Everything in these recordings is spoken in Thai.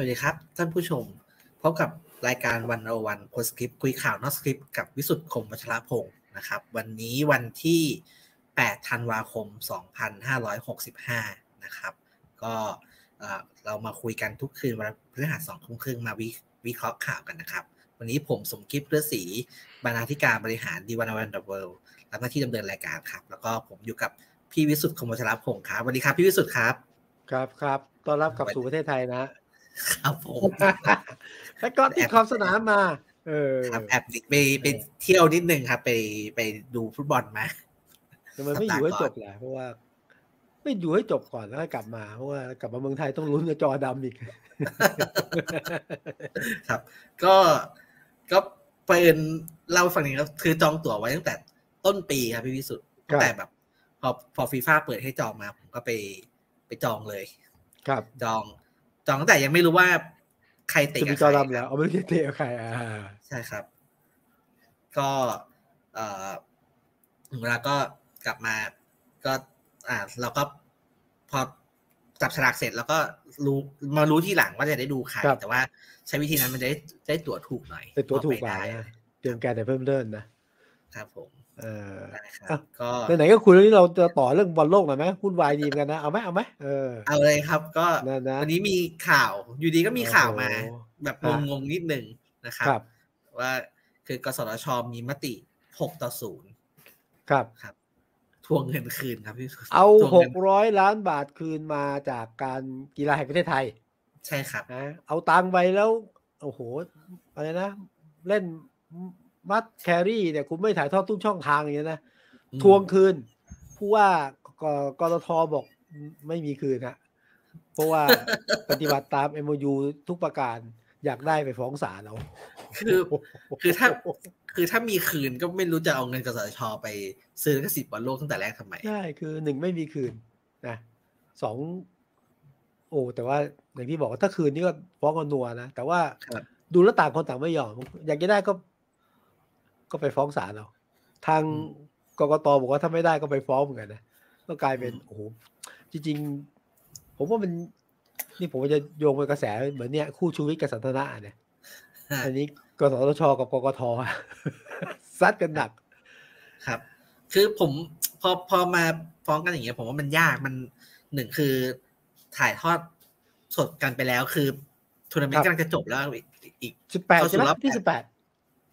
สวัสดีครับ ท่านผู้ชม พบกับรายการ101 Postscript คุยข่าวนอกสคริปต์กับวิสุทธิ์คมวัชรพงศ์นะครับ วันนี้วันที่ 8 ธันวาคม 2565 นะครับ ก็เรามาคุยกันทุกคืนวันพฤหัสสองทุ่มครึ่งมาวิวิเคราะห์ข่าวกันนะครับ วันนี้ผมสมคิด พุทธศรีบรรณาธิการบริหาร The101.world รับหน้าที่ดำเนินรายการครับ แล้วก็ผมอยู่กับพี่วิสุทธิ์คมวัชรพงศ์ครับสวัสดีครับพี่วิสุทธิ์ครับ ครับครับต้อนรับกลับสู่ประเทศไทยนะ ครับผมแล้วก็ติดขอบสนามมาเออครับแอบไปไปเที่ยวนิดนึงครับ ไปไปดูฟุตบอลมาทำไมไม่อยู่ให้จบล่ะเพราะว่า ไม่อยู่ให้จบก่อนแล้วค่อยกลับมาเพราะว่ากลับมาเมืองไทยต้องลุ้นกับจอดำอีก ครับ ก็ก็เป็นเล่าฝั่งนี้ก็คือจองตั๋วไว้ตั้งแต่ต้นปีครับพี่วิสุทธ์ตั้งแต่แบบ พอพอฟีฟ่าเปิดให้จองมา ผมก็ไปไปจองเลย ครับจองจอง ตั้งแต่ยังไม่รู้ว่าใครเตะจะกัมีบจอใครดำแล้วเอาไม่ได้เตะกับใครอ่าใช่ครับ ก็เอ่อถึงเวลาก็กลับมา ก็อ่าเราก็พอจับฉลากเสร็จแล้วก็รู้มารู้ที่หลังว่าจะได้ดูใครแต่ว่าใช้วิธีนั้นมันจะได้ได้ตั๋วถูกหน่อยเป็นตัวถูกกว่าได้นะเตรียมการแต่เพิ่มเดินนะครับผม เออได้ครัอะบก็ไหนๆก็คุยเรื่องนี้เราจะต่อเรื่องบอลโลกหน่อยไหมวุ่นวายดีเหมือนกันนะ เอาไหมเอาไหมเออเอาเลยครับก็นั่นนะวันนี้มีข่าวอยู่ดีก็มีข่าวมาโอ้โหแบบอะงงๆนิดหนึ่งนะครับครับว่าคือกสทชมีมติหกต่อศูนย์ครับครับ ทวงเงินคืนครับพี่สุทธิ์เอาทวงหงิกนร้อยล้านบาทคืนมาจากการกีฬาแห่งประเทศไทย ใช่ครับนะเอาตังค์ไปแล้ว โอ้โหอะไรนะ เล่น มัดแครี่เนี่ยคุณไม่ถ่ายทอดทุกช่องทางอย่างนี้ยนะอืมทวงคืน ผู้ว่ากกรทบอกไม่มีคืนฮะเพราะว่าปฏิบัติตาม MOU ทุกประการอยากได้ไปฟ้องศาลเอาคือ คือถ้าคือถ้ามีคืนก็ไม่รู้จะเอาเงินกสทชไป ซื้อลิขสิทธิ์บอลโลกตั้งแต่แรกทำไมใช่คือหนึ่งไม่มีคืนนะสองโอ้แต่ว่าอย่างที่บอกว่าถ้าคืนนี่ก็ฟ้องกันนัวนะแต่ว่าครับดูแล้วต่างคนต่างไม่ยอม อยากจะได้ก็ ก็ไปฟ้องศาลเอาทางกกตบอกว่าถ้าไม่ได้ก็ไปฟ้องเหมือนกันนะก็กลายเป็นโอ้โหจริง ๆ ผมว่ามันนี่ผมว่าจะโยงไปกระแสเหมือนเนี้ยคู่ชูวิทย์กับสันทนาเนี่ยอันนี้กสทชกับกกทซัดกันหนัก ครับ คือผมพอพอมาฟ้องกันอย่างเงี้ย ผมว่ามันยากมันหนึ่งคือถ่ายทอดสดกันไปแล้วคือทัวร์นาเมนครับต์กำลังจะจบแล้วอีกอีกสิบแปดเข้าสู่ใช่ไหมรอบที่แปดสิบแปด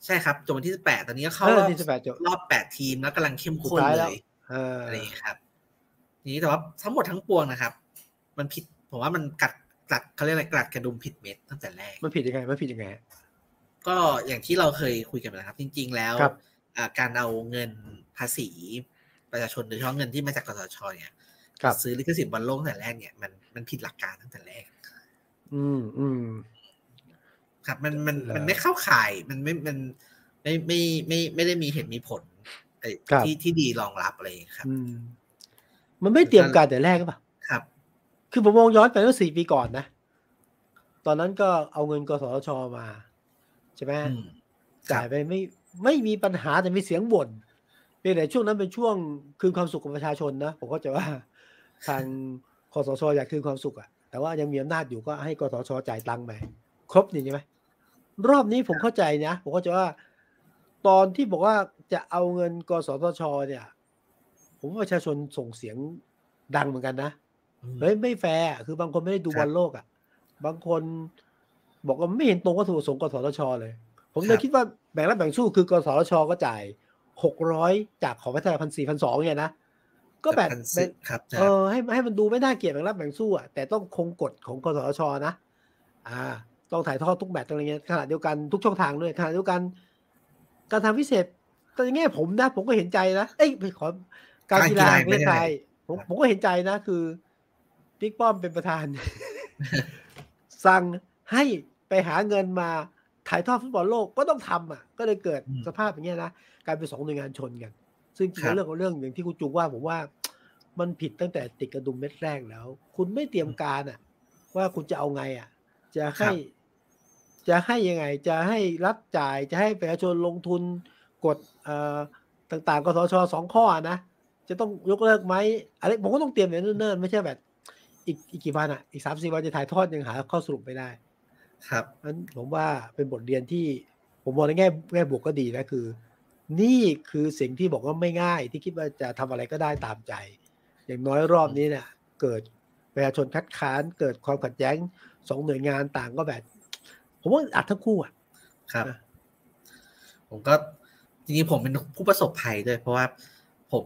ใช่ครับจบวันที่สิบแปดตอนนี้ก็เข้าเออรอบที่18จบรอบแปดทีมแล้วกำลังเข้มสุดข้นท้ายเลแล้วยเอออะไรอย่างเงี้ยครับทีนี้แต่ว่าทั้งหมดทั้งปวงนะครับ มันผิดผมว่ามันกัดกัดเขาเรียกอะไรกัดกระดุมผิดเม็ดตั้งแต่แรกมันผิดยังไงมันผิดยังไง ก็อย่างที่เราเคยคุยกันไปแล้วครับ จริง ๆ แล้วครับอ่าการเอาเงินภาษีประชาชนโดยเฉพาะเงินที่มาจากกสทชเนี่ยครับซื้อลิขสิทธิ์บอลโลกตั้งแต่แรกเนี่ยมันมันผิดหลักการตั้งแต่แรก อืมอืม ครับมันมันเหรอมันไม่เข้าข่ายมันไม่มันไม่ไม่ไม่ไม่ได้มีเหตุมีผลเอ่อครับที่ที่ดีรองรับอะไรอย่างเงี้ยครับอืมมันไม่เตรียมการแต่แรกหรือเปล่าครับ คือผมมองย้อนไปเมื่อสี่ปีก่อนนะ ตอนนั้นก็เอาเงินกสทชมา ใช่ไหมอืมจ่ายไปไม่ไม่มีปัญหาแต่มีเสียงบ่นเพียงแต่ช่วงนั้นเป็นช่วงคืนความสุขกับประชาชนนะผมก็จะว่า ทางคสชอยากคืนความสุขอะแต่ว่ายังมีอำนาจอยู่ก็ให้กสทชจ่ายตังค์ไปครบนี่ใช่ไหม รอบนี้ผมเข้าใจนะ ผมก็จะว่า ตอนที่บอกว่าจะเอาเงินกสทช เนี่ย ผมว่าประชาชนส่งเสียงดังเหมือนกันนะอืมเฮ้ยไม่แฟร์อะคือบางคนไม่ได้ดูครับบอลโลกอะ บางคนบอกว่าไม่เห็นตรงวัตถุประสงค์กสทช เลย ครับ ผมเลยบคิดว่าแบ่งรับแบ่งสู้คือกสทช ก็จ่ายหกร้อยจากของประเทศพันสี่พันสองเนี่ยนะก็แบบพันสิบครับเออให้ให้มันดูไม่น่าเกลียดแบ่งรับแบ่งสู้อะแต่ต้องคงกฎของกสทช นะ อ่า ต้องถ่ายทอดทุกแมตช์อะไรเงี้ยขณะเดียวกันทุกช่องทางด้วยขณะเดียวกัน การทำพิเศษแต่ในแง่ผมนะ ผมก็เห็นใจนะเอ้ยไม่ขอการกีฬาแห่งประเทศไทยผมผมก็เห็นใจนะ คือบิ๊กป้อมเป็นประธาน สั่งให้ไปหาเงินมาถ่ายทอดฟุตบอลโลกก็ต้องทำอะ ก็เลยเกิดอืมสภาพอย่างเงี้ยนะกลายเป็นสองหน่วยงานชนกัน ซึ่งจริงครับๆเรื่องของเรื่องอย่างที่คุณจุงว่าผมว่ามันผิดตั้งแต่ติดกระดุมเม็ดแรกแล้ว คุณไม่เตรียมการอะ ว่าคุณจะเอาไงอะ จะให้ จะให้ยังไง จะให้รัฐจ่ายจะให้ประชาชนลงทุนกดเอ่อต่างๆกสชสองข้อนะ จะต้องยกเลิกไหมอะไรผมก็ต้องเตรียมอย่างเนิ่นๆไม่ใช่แบบ อีกอีกกี่วันอะอีกสามสี่วันจะถ่ายทอดยังหาข้อสรุปไม่ได้ ครับนั้นผมว่าเป็นบทเรียนที่ผมมองในแง่แง่บวกก็ดีนะคือ นี่คือสิ่งที่บอกว่าไม่ง่าย ที่คิดว่าจะทำอะไรก็ได้ตามใจ อย่างน้อยรอบนี้เนี่ยเกิดประชาชนคัดค้านเกิดความขัดแย้งสองหน่วยงานต่างก็แบบ ผมว่าอัดทั้งคู่อะ ครับนะผมก็จริงๆผมเป็นผู้ประสบภัยด้วย เพราะว่าผม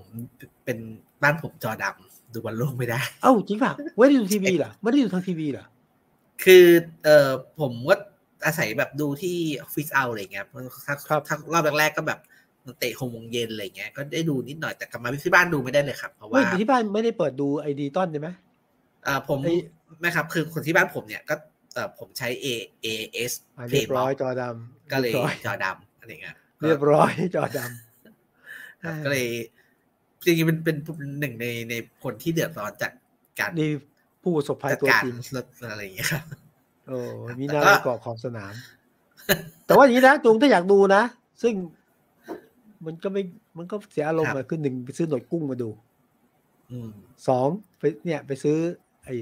เป็นบ้านผมจอดำดูบอลโลกไม่ได้ เอ้าจริงป่ะไม่ได้ดูทีวีเหรอไม่ได้ดูทางทีวีเหรอคือเอ่อผมก็อาศัยแบบดูที่ออฟฟิศเอาอะไรเงี้ยถ้าครับถ้ารอบแรกๆก็แบบมันเตะหกโมงเย็นอะไรเงี้ยก็ได้ดูนิดหน่อยแต่กลับมาที่บ้านดูไม่ได้เลยครับเพราะว่าไม่ที่บ้านไม่ได้เปิดดูไอดีต้นใช่ไหมอ่าผมไอ้ไม่ครับ คือคนที่บ้านผมเนี่ยก็เอ่อ ผมใช้ A A S อะเรียบร้อยจอดำก็เลยรีบร้อยจอดำอะไรเงี้ยเรียบร้อยจอดครับำก็เลยจริงๆเป็นเป็นหนึ่งในในคนที่เดือดร้อนจากการนี่ผู้ประสบภัยจัดตัวการจริงรถอะไรอย่างเงี้ยครับโอ้ครับมีแต่หน้าก็ไปเกาะขอบสนาม แต่ว่าอย่างนี้นะจุงถ้าอยากดูนะ ซึ่งมันก็ไม่มันก็เสียอารมณ์อะคือหนึ่งไปซื้อหนวดกุ้งมาดูอืมสองไปเนี่ย ไปซื้อ ไอ้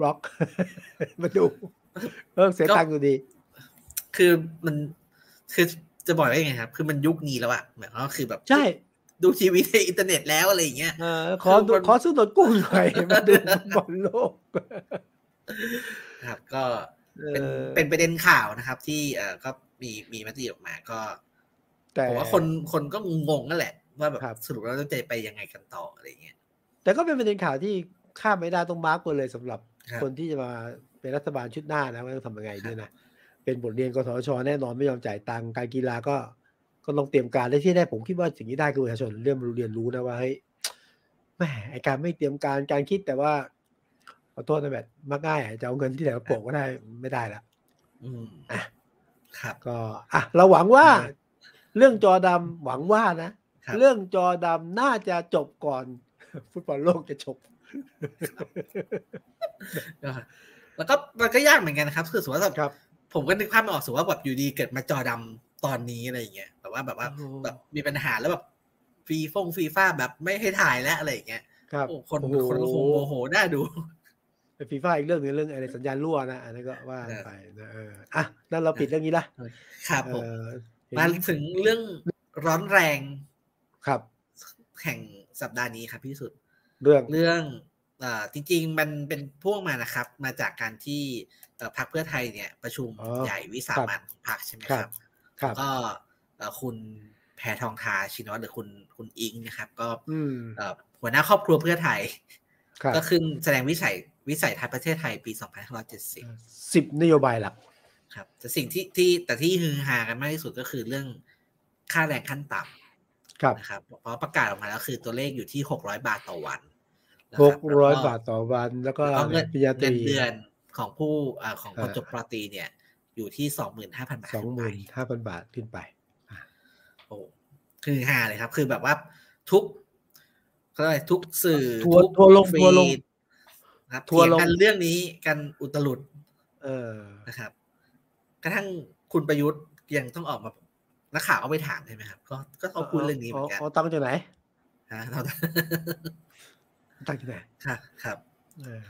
True Box มาดูเออเสียตังค์อยู่ดี คือมันคือจะบอกว่ายังไงครับ คือมันยุคนี้แล้วอะหมายความว่าคือแบบใช่ดูทีวีในอินเทอร์เน็ตแล้วอะไรอย่างเงี้ยเออขอดูคือมันขอซื้อหนวดกุ้งหน่อยมาดูบอลโลก ครับ ก็เอเป็นอเป็นประเด็นข่าวนะครับ ที่เอ่อก็มีมีมติออกมาก็แต่ผมว่าคนคนก็งงนั่นแหละ ว่าแบบครับสรุปแล้วจะไปยังไงกันต่ออะไรอย่างเงี้ยแต่ก็เป็นประเด็นข่าวที่ข้ามไม่ได้ต้องมาร์กไว้เลยสำหรับ ครับคนที่จะมาเป็นรัฐบาลชุดหน้านะว่าต้องทำยังไงด้วยนะเป็นบทเรียนกสชแน่นอนไม่ยอมจ่ายตังค์การกีฬาก็ก็ต้องเตรียมการและที่ได้ผมคิดว่าสิ่งที่ได้คือประชาชนเริ่มรู้เรียนรู้นะว่าเฮ้ยแหมไอการไม่เตรียมการการคิดแต่ว่าขอโทษนะแบบมักง่ายอะจะเอาเงินที่ไหนมาโปะก็ได้ไม่ได้ละอืมอะครับก็อะเราหวังว่าครับเรื่องจอดำหวังว่านะครับเรื่องจอดำน่าจะจบก่อน ฟุตบอลโลกจะจบก็ แล้วก็มันก็ยากเหมือนกันนะครับ คือสมมติว่าแบบครับผมก็นึกภาพไม่ออกสมมติว่าแบบอยู่ดีเกิดมาจอดำตอนนี้อะไรอย่างเงี้ยแบบว่าแบบว่าโอ้โหแบบมีปัญหาแล้วแบบฟีฟงฟีฟ่าแบบไม่ให้ถ่ายแล้วอะไรอย่างเงี้ยครับโอ้คนโอ้โหคนคงโมโหน่าดูฟีฟ่าอีกเรื่องหนึงเรื่องอะไรสัญญาณรั่วนะอันนั้นก็ว่าเออไปนะเอออะนั่นเราปิดเรื่องนี้ละครับผมเออเห็นมาถึงเรื่องร้อนแรง ครับ แห่งสัปดาห์นี้ครับพี่สุด เรื่องเรื่องเอ่อจริง ๆ มันเป็นพ่วงมานะครับ มาจากการที่เอ่อพรรคเพื่อไทยเนี่ย ประชุมอ๋อใหญ่วิสามันของพรรคใช่ไหมคครัรับบครับก็เอ่อคุณแพทองทาชินวัตรหรือคุณคุณอิงนะครับ ก็อืมเอ่อหัวหน้าครอบครัวเพื่อไทยครับก็ขึ้นแสดงวิสัยวิสัยทัศน์ประเทศไทยปี 2570 สิบนโยบายหลักครับ แต่สิ่งที่ที่แต่ที่ฮือฮากันมากที่สุดก็คือเรื่องค่าแรงขั้นต่ำครับนะครับเพราะประกาศออกมาแล้วคือตัวเลขอยู่ที่ 600 บาทต่อวันนะ หคกแล้วร้อยก็บาทต่อวัน แล้วก็แล้วก็เงินปริญญาตเงิรีนเดือนของผู้อ่าของคนเออจบปริญญาตรีเนี่ย อยู่ที่25,000บาทสองหมื่นห้าพันบาทขึ้นไปโอ้คือฮาเลยครับ คือแบบว่าทุกเขาเรียกอะไรทุกสื่อทัวร์ทุกทัวร์ลงฟีทัวร์ลงดนะครับทัวร์เถียงลงกันเรื่องนี้กันอุตลุด เออนะครับ กระทั่งคุณประยุทธ์ยังต้องออกมานักข่าวก็ไปถามใช่ไหมครับ ก็ก็ต้องพูดเรื่องนี้เหมือนกันเอาตังค์จากไหนฮะ เราตังค์จากไหนครับครับเออ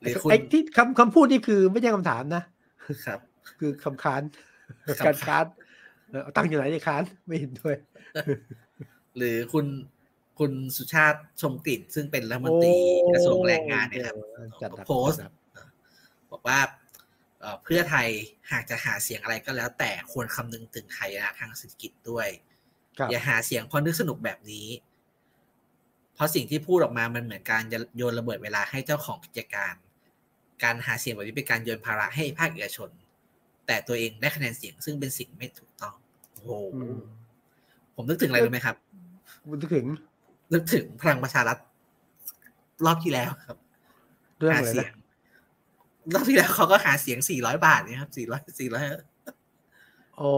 หรือคุณไอ้ที่คำคำพูดนี่คือไม่ใช่คำถามนะครับ คือคำค้านคำค้านการค้านเออเอาตังค์อยู่ไหนเนี่ยค้านไม่เห็นด้วย หรือคุณคุณสุชาติชมกลิ่นซึ่งเป็นรัฐมนตรีกระทรวงแรงงานเนะครับจัดหนักโพสต์จัดหนักบอกว่าเอ่อเพื่อไทยหากจะหาเสียงอะไรก็แล้ว แต่ควรคำนึงถึงไทยนะทางเศรษฐกิจด้วยครับอย่าหาเสียงเพราะนึกสนุกแบบนี้ เพราะสิ่งที่พูดออกมามันเหมือนการโยนระเบิดเวลาให้เจ้าของกิจการ การหาเสียงแบบนี้เป็นการโยนภาระให้ภาคเอกชน แต่ตัวเองได้คะแนนเสียงซึ่งเป็นสิ่งไม่ถูกต้องโอ้โหอืมผมนึกถึงอะไรรู้ไหมครับมันถึง นึกถึงพลังประชารัฐรอบที่แล้วครับเรื่องหาอะไรเสีนะยงรอบที่แล้วเขาก็หาเสียง400บาทเนี่ยครับ400 400อ๋อ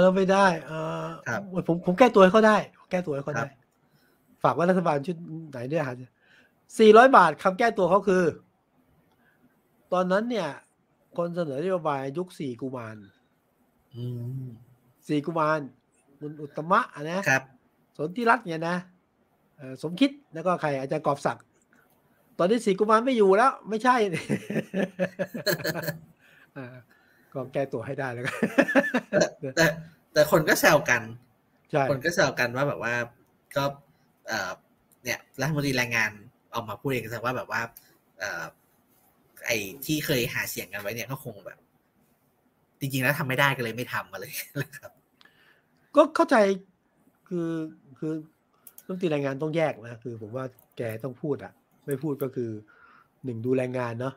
แล้วไม่ได้ เออครับผมผมแก้ตัวให้เขาได้ แก้ตัวให้เขาครัได้บ ฝากว่ารัฐบาลชุดไหนเนี่ยฮะสี่ร้อยบาทคำแก้ตัวเขาคือ ตอนนั้นเนี่ย คนเสนอนโยบายยุคสี่กุมารอืมสี่กุมารคุณอุตตมะอะนะครับ สนธิรัตน์เนี่ยนะเอ่อสมคิดแล้วก็ใครอาจารย์กอบศักดิ์ตอนนี้สี่กุมารไม่อยู่แล้ว ไม่ใช่อ่าก็แก้ตัวให้ได้แล้วกันแต่แต่คนก็แซวกัน ใช่ คนก็แซวกันว่าแบบว่า ก็ เอ่อเนี่ยรัฐมนตรีแรงงานออกมาพูดเองแต่ว่าแบบว่าเอ่อไอ้ที่เคยหาเสียงกันไว้เนี่ยก็คงแบบ จริงๆแล้วทำไม่ได้ก็เลยไม่ทำมาเลยนะครับ ก็เข้าใจคือคือต้องตีแรงงานต้องแยกนะคือ ผมว่าแกต้องพูดอะไม่พูดก็คือหนึ่งดูแรงงานเนาะ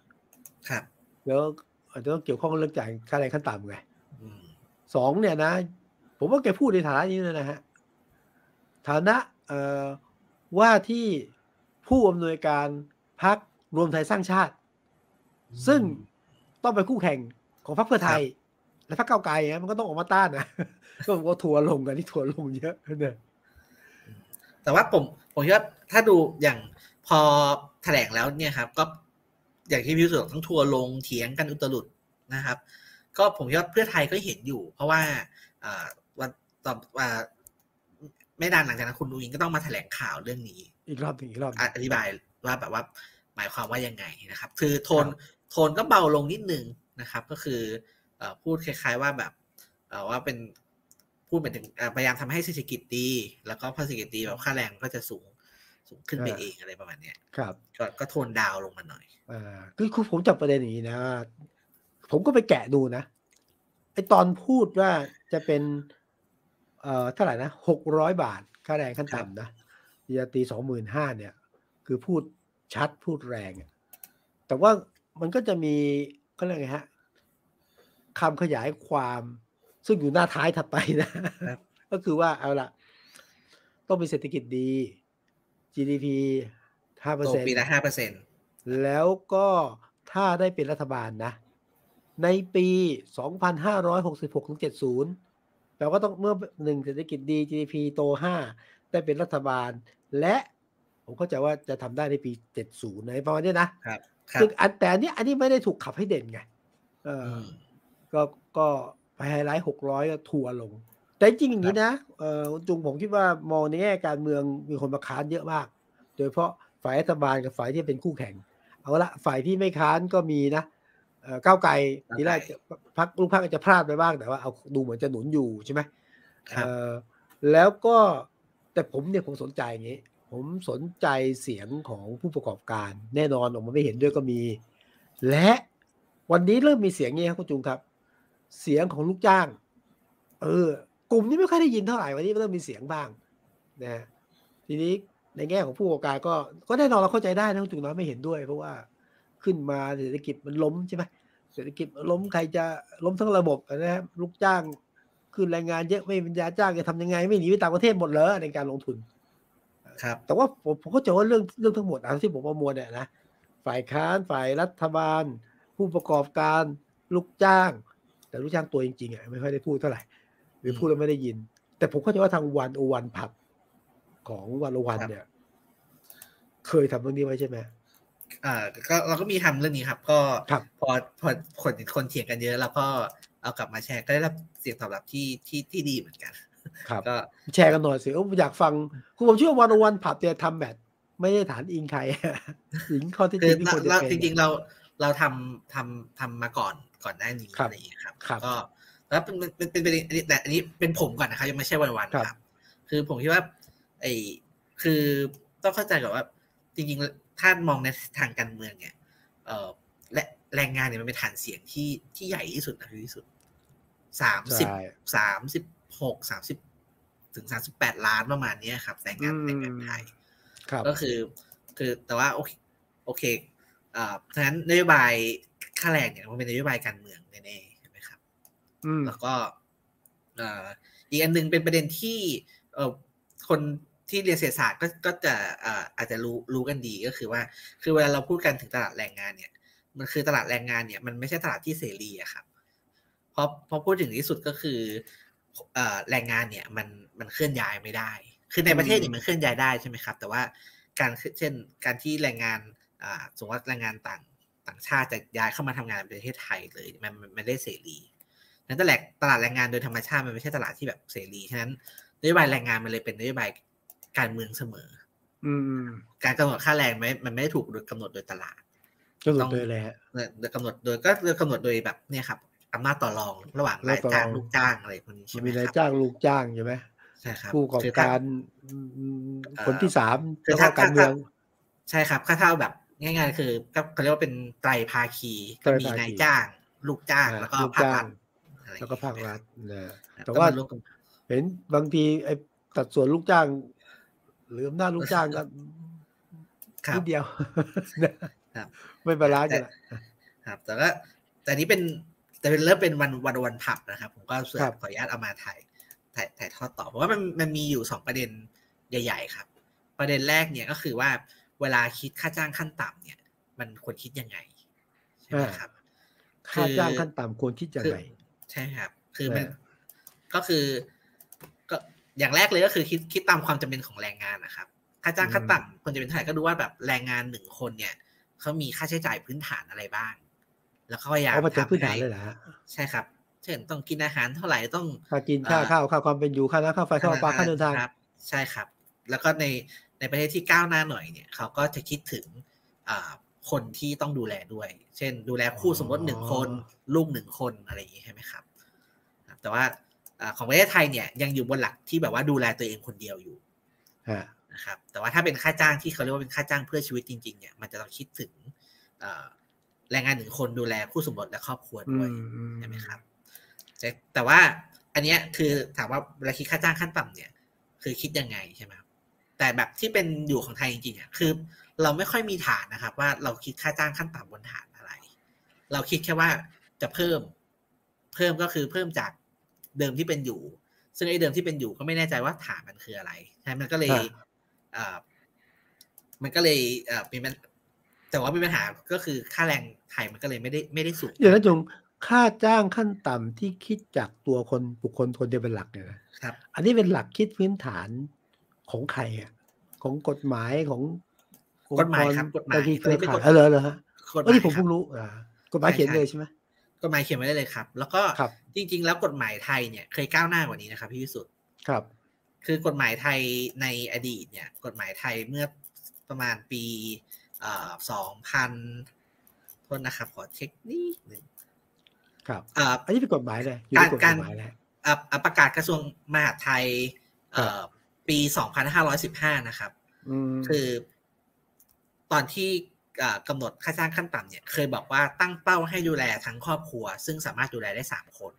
ครับ แล้วอาจจะต้องเกี่ยวข้องกับเรื่องจ่ายค่าแรงขั้นต่ำไงอืมสองเนี่ยนะ ผมว่าแกพูดในฐานะนี้เลยนะฮะฐานะเอ่อ ว่าที่ผู้อำนวยการพักรวมไทยสร้างชาติ ซึ่งต้องไปคู่แข่งของพรรคเพื่อไทย และพรรคเก้าวไกลนะมันก็ต้องออกมาต้านนะก็ผมก็ทัวร์ลงกันที่ทัวร์ลงเยอะเนี่ยแต่ว่าผมผมคิดว่าถ้าดูอย่างพอแถลงแล้วเนี่ยครับ ก็อย่างที่พิวสุทั้งทัวร์ลงเถียงกันอุตลุดนะครับ ก็ผมคิดว่าเพื่อไทยก็เห็นอยู่ เพราะว่าอ่าวันต่อว่า ไม่นานหลังจากนั้นคุณดูอิงก็ต้องมาแถลงข่าวเรื่องนี้ อีกรอบหนึ่งอีกรอบหนึ่งอธิบายว่าแบบว่าหมายความว่ายังไงนะครับ คือโทนครับโทนก็เบาลงนิดนึงนะครับ ก็คือเอ่อพูดคล้ายๆว่าแบบเอ่อว่าเป็นพูดหมายถึงเอ่อพยายามทำให้เศรษฐกิจดี แล้วก็พอเศรษฐกิจดีแบบค่าแรงก็จะสูงสูงขึ้นไปเองอะไรประมาณเนี้ยครับ ก็ก็โทนดาวน์ลงมาหน่อยอ่าคือคือผมจับประเด็นอย่างนี้นะ ผมก็ไปแกะดูนะไอตอนพูดว่าจะเป็น เอ่อเท่าไหร่นะหกร้อยบาท ค่าแรงขั้นต่ำนะปริญญาตรีสองหมื่นห้าเนี่ย คือพูดชัดพูดแรงอะแต่ว่ามันก็จะมีก็เรียกไงฮะคำขยายความซึ่งอยู่หน้าท้ายถัดไปนะครับก็คือว่าเอาละต้องมีเศรษฐกิจดี GDP ห้าเปอร์โตเซ็นต์ปีละห้าเปอร์เซ็นต์แล้วก็ถ้าได้เป็นรัฐบาลนะ ในปี 2566 ถึง70แปลว่าต้องเมื่อหนึ่งเศรษฐกิจดี GDP โต5ได้เป็นรัฐบาล และผมเข้าใจว่าจะทำได้ในปี70ในประมาณเนี้ยนะครับครับซึ่งอันแต่อันเนี้ยอันนี้ไม่ได้ถูกขับให้เด่นไงเอออือมก็ก็ไปไฮไลท์600ก็ทัวร์ลง แต่จริงๆอย่างนี้นะเออคุณจุงผมคิดว่ามองในแง่การเมืองมีคนมาค้านเยอะมาก โดยเฉพาะฝ่ายรัฐบาลกับฝ่ายที่เป็นคู่แข่ง เอาละฝ่ายที่ไม่ค้านก็มีนะเอ่อ ก้าวไกลทีแรกจะพักลูกพักอาจจะพลาดไปบ้างแต่ว่าเอาดูเหมือนจะหนุนอยู่ใช่ไหมครับเอ่อแล้วก็แต่ผมเนี่ยผมสนใจอย่างนี้ ผมสนใจเสียงของผู้ประกอบการ แน่นอนออกมาไม่เห็นด้วยก็มี และวันนี้เริ่มมีเสียงนี้ครับคุณจุงครับ เสียงของลูกจ้าง เออ กลุ่มนี้ไม่ค่อยได้ยินเท่าไหร่วันนี้เริ่มมีเสียงบ้างนะฮะทีนี้ในแง่ของผู้ประกอบการก็ก็แน่นอนเราเข้าใจได้นะคุณจุงน้อยไม่เห็นด้วย เพราะว่า ขึ้นมาเศรษฐกิจมันล้มใช่ไหมเศรษฐกิจมันล้มใครจะล้มทั้งระบบนะครับลูกจ้างขึ้นแรงงานเยอะไม่มีปัญญาจ้างจะทำยังไง ไม่หนีไปต่างประเทศหมดเลยในการลงทุน ครับ แต่ว่าผมผมก็จะว่าเรื่องเรื่องทั้งหมดอันที่ผมประมวลเนี่ยนะฝ่ายค้านฝ่ายรัฐบาล ผู้ประกอบการลูกจ้าง แต่ลูกจ้างตัวจริงๆอะไม่ค่อยได้พูดเท่าไหร่ หรือพูดแล้วไม่ได้ยิน แต่ผมเข้าใจว่าทางวันโอวันผับของวันโอวันครับเนี่ย เคยทำเรื่องนี้ไว้ใช่ไหม อ่าก็เราก็มีทำเรื่องนี้ครับ ก็ครับพอพอคนคนเถียงกันเยอะแล้วก็เอากลับมาแชร์ก็ได้รับเสียงตอบรับที่ที่ที่ดีเหมือนกัน ครับก็แชร์กันหน่อยสิเอออยากฟังคือผมเชื่อว่าวันโอวันผับเนี่ยทำแบบไม่ได้ฐานอิงใครอิงข้อที่จคืริองที่ควรจะเราเป็นจริงๆเราเราทำทำทำมาก่อนก่อนหน้านี้ครับอะไรอย่างเงี้ยครับครับ ก็แล้วเป็นเป็นเป็นเป็นอันนี้แต่อันนี้เป็นผมก่อนนะครับยังไม่ใช่วันวันๆครับครับ คือผมคิดว่า ไอ้คือต้องเข้าใจก่อนว่า จริง ๆ ถ้ามองในทางการเมืองเนี่ยเอ่อและแรงงานเนี่ยมันเป็นฐานเสียงที่ที่ใหญ่ที่สุดนะที่สุดสามสิบใช่สามสิบหกสามสิบถึงสามสิบแปดล้านประมาณเนี้ยครับแรงงานอืมแรงงานไทยครับก็คือ คือแต่ว่าโอเคโอเคอ่าฉะนั้นนโยบายค่าแรงเนี่ยมันเป็นนโยบายการเมืองแน่ๆใช่ไหมครับอืมแล้วก็เอ่ออีกอันหนึงเป็นประเด็นที่เอ่อคน ที่เรียนเศรษฐศาสตร์ก็ก็จะเอ่ออาจจะรู้รู้กันดีก็คือว่า คือเวลาเราพูดกันถึงตลาดแรงงานเนี่ย มันคือตลาดแรงงานเนี่ยมันไม่ใช่ตลาดที่เสรีอะครับเพราะพอพูดถึงที่สุดก็คือเอ่อแรงงานเนี่ยมันมันเคลื่อนย้ายไม่ได้ คือในประเทศเนี่ยมันเคลื่อนย้ายได้ใช่ไหมครับ แต่ว่าการเช่นการที่แรงงานอ่าสมมติว่าแรงงานต่างต่างชาติจะย้ายเข้ามาทำงานในประเทศไทยเลยมันมันไม่ได้เสรีนั้นตลาดตลาดแรงงานโดยธรรมชาติมันไม่ใช่ตลาดที่แบบเสรีฉะนั้นนโยบายแรงงานมันเลยเป็นนโยบาย การเมืองเสมอ อืม การกำหนดค่าแรงไม่มันไม่ได้ถูกกำหนดโดยตลาดกำหนดต้องโดยอะไรฮะเอ่อกำหนดโดยก็กำหนดโดยแบบเนี่ยครับอำนาจต่อรองระหว่างนายจ้างต่อรองลูกจ้างอะไรพวกนี้มัใช่นไหมมีนายครับจ้างลูกจ้างใช่ไหมใช่ครับผู้ประกอบคือถ้าการอืมเอ่อคนที่สามคือแล้วก็ถ้าการเมืองใช่ครับถ้าเท่าแบบง่ายๆ คือก็เขาเรียกว่าเป็นไตรภาคีก็มีไตรภาคีนายจ้าง ลูกจ้างอ่าแล้วก็ลูกภาคจ้ารังฐอะไรอย่แล้วงก็เงี้ยภาครัฐนะครับแต่ว่าก็มรวมกันเห็นบางทีไอ้ตัดส่วนลูกจ้าง หรืออำนาจลูกจ้างก็ครันิบดเดียวครับไม่บาลานซ์กันอะครับ แต่ก็แต่นี้เป็นแต่เป็นเริ่มเป็นวันวันวันผับนะครับ ผมก็ส่วนครับขออนุญาตเอามาถ่ายถ่ายถ่ายทอดต่อเพราะว่ามันมันมีอยู่สองประเด็นใหญ่ ๆ ครับ ประเด็นแรกเนี่ยก็คือว่าเวลาคิดค่าจ้างขั้นต่ำเนี่ย มันควรคิดยังไงใช่ไหมครับ ค่าจ้างขั้นต่ำควรคิดยังไงใช่ครับ คือมันเออก็คือก็ อย่างแรกเลยก็คือคิดคิดตามความจำเป็นของแรงงานนะครับ ค่าจ้างขั้นต่ำควรจะเป็นเท่าไหร่ก็ดูว่าแบบแรงงานหนึ่งคนเนี่ยเขามีค่าใช้จ่ายพื้นฐานอะไรบ้าง แล้วเขาพยายามเอามาจากทำพื้นฐานให้เลยเหรอฮะใช่ครับ เช่นต้องกินอาหารเท่าไหร่ต้องค่ากินค่าอ่าข้าวค่าความเป็นอยู่ค่าน้ำค่าไฟค่าประปาค่าเดินทางครับ ใช่ครับ แล้วก็ในในประเทศที่ก้าวหน้าหน่อยเนี่ยเขาก็จะคิดถึงอ่าคนที่ต้องดูแลด้วย เช่น ดูแลคู่สมรสหนึ่งคน ลูกหนึ่งคนอะไรอย่างนี้ใช่ไหมครับครับแต่ว่าอ่า ของประเทศไทยเนี่ยยังอยู่บนหลักที่แบบว่าดูแลตัวเองคนเดียวอยู่ฮะนะครับแต่ว่าถ้าเป็นค่าจ้างที่เขาเรียกว่าเป็นค่าจ้างเพื่อชีวิตจริงๆเนี่ยมันจะต้องคิดถึงเอ่อแรงงานหนึ่งคนดูแลคู่สมรสและครอบครัวอืด้วยมอืมใช่ไหมครับแต่แต่ว่าอันเนี้ยคือถามว่าเวลาคิดค่าจ้างขั้นต่ำเนี่ย คือคิดยังไงใช่ไหมครับแต่แบบที่เป็นอยู่ของไทยจริงๆอะคือ เราไม่ค่อยมีฐานนะครับ ว่าเราคิดค่าจ้างขั้นต่ำบนฐานอะไร เราคิดแค่ว่าจะเพิ่ม เพิ่มก็คือเพิ่มจาก เดิมที่เป็นอยู่ ซึ่งไอ้เดิมที่เป็นอยู่ก็ไม่แน่ใจว่าฐานมันคืออะไรใช่มันก็เลยฮะเอ่อมันก็เลยเอ่อมีปัญแต่ว่ามีปัญหาก็คือค่าแรงไทยมันก็เลยไม่ได้ไม่ได้สูงเดี๋ยวนะจงค่าจ้างขั้นต่ำที่คิดจากตัวคนบุคคลคนเดียวเป็นหลักเนี่ยนะครับ อันนี้เป็นหลักคิดพื้นฐานของใครอะของกฎหมายของกฎหมายครับกฎหมายที่เครือเป็นข่ายกฎเออเหรอเหรอฮะกฎหเออมายนี่ผมครัเพิ่บงรู้อ่ากฎหมายใช่เขียนใช่เลยใช่ไหม กฎหมายเขียนไว้ได้เลยครับ แล้วก็ครับจริง ๆ แล้วกฎหมายไทยเนี่ยเคยก้าวหน้ากว่านี้นะครับพี่วิสุทธ์ครับ คือกฎหมายไทยในอดีตเนี่ย กฎหมายไทยเมื่อประมาณปีสองพันโทษนะครับ ขอเช็คนิดหนึ่งครับอ่าอันนี้เป็นกฎหมายเลยอยู่ในกฎการหมายแล้วอ่าอ่าประกาศกระทรวงมหาดไทยเอ่อปี 2515 นะครับอืมคือตอนที่อ่า กำหนดค่าจ้างขั้นต่ำเนี่ยเคยบอกว่าตั้งเป้าให้ดูแลทั้งครอบครัว ซึ่งสามารถดูแลได้สามคน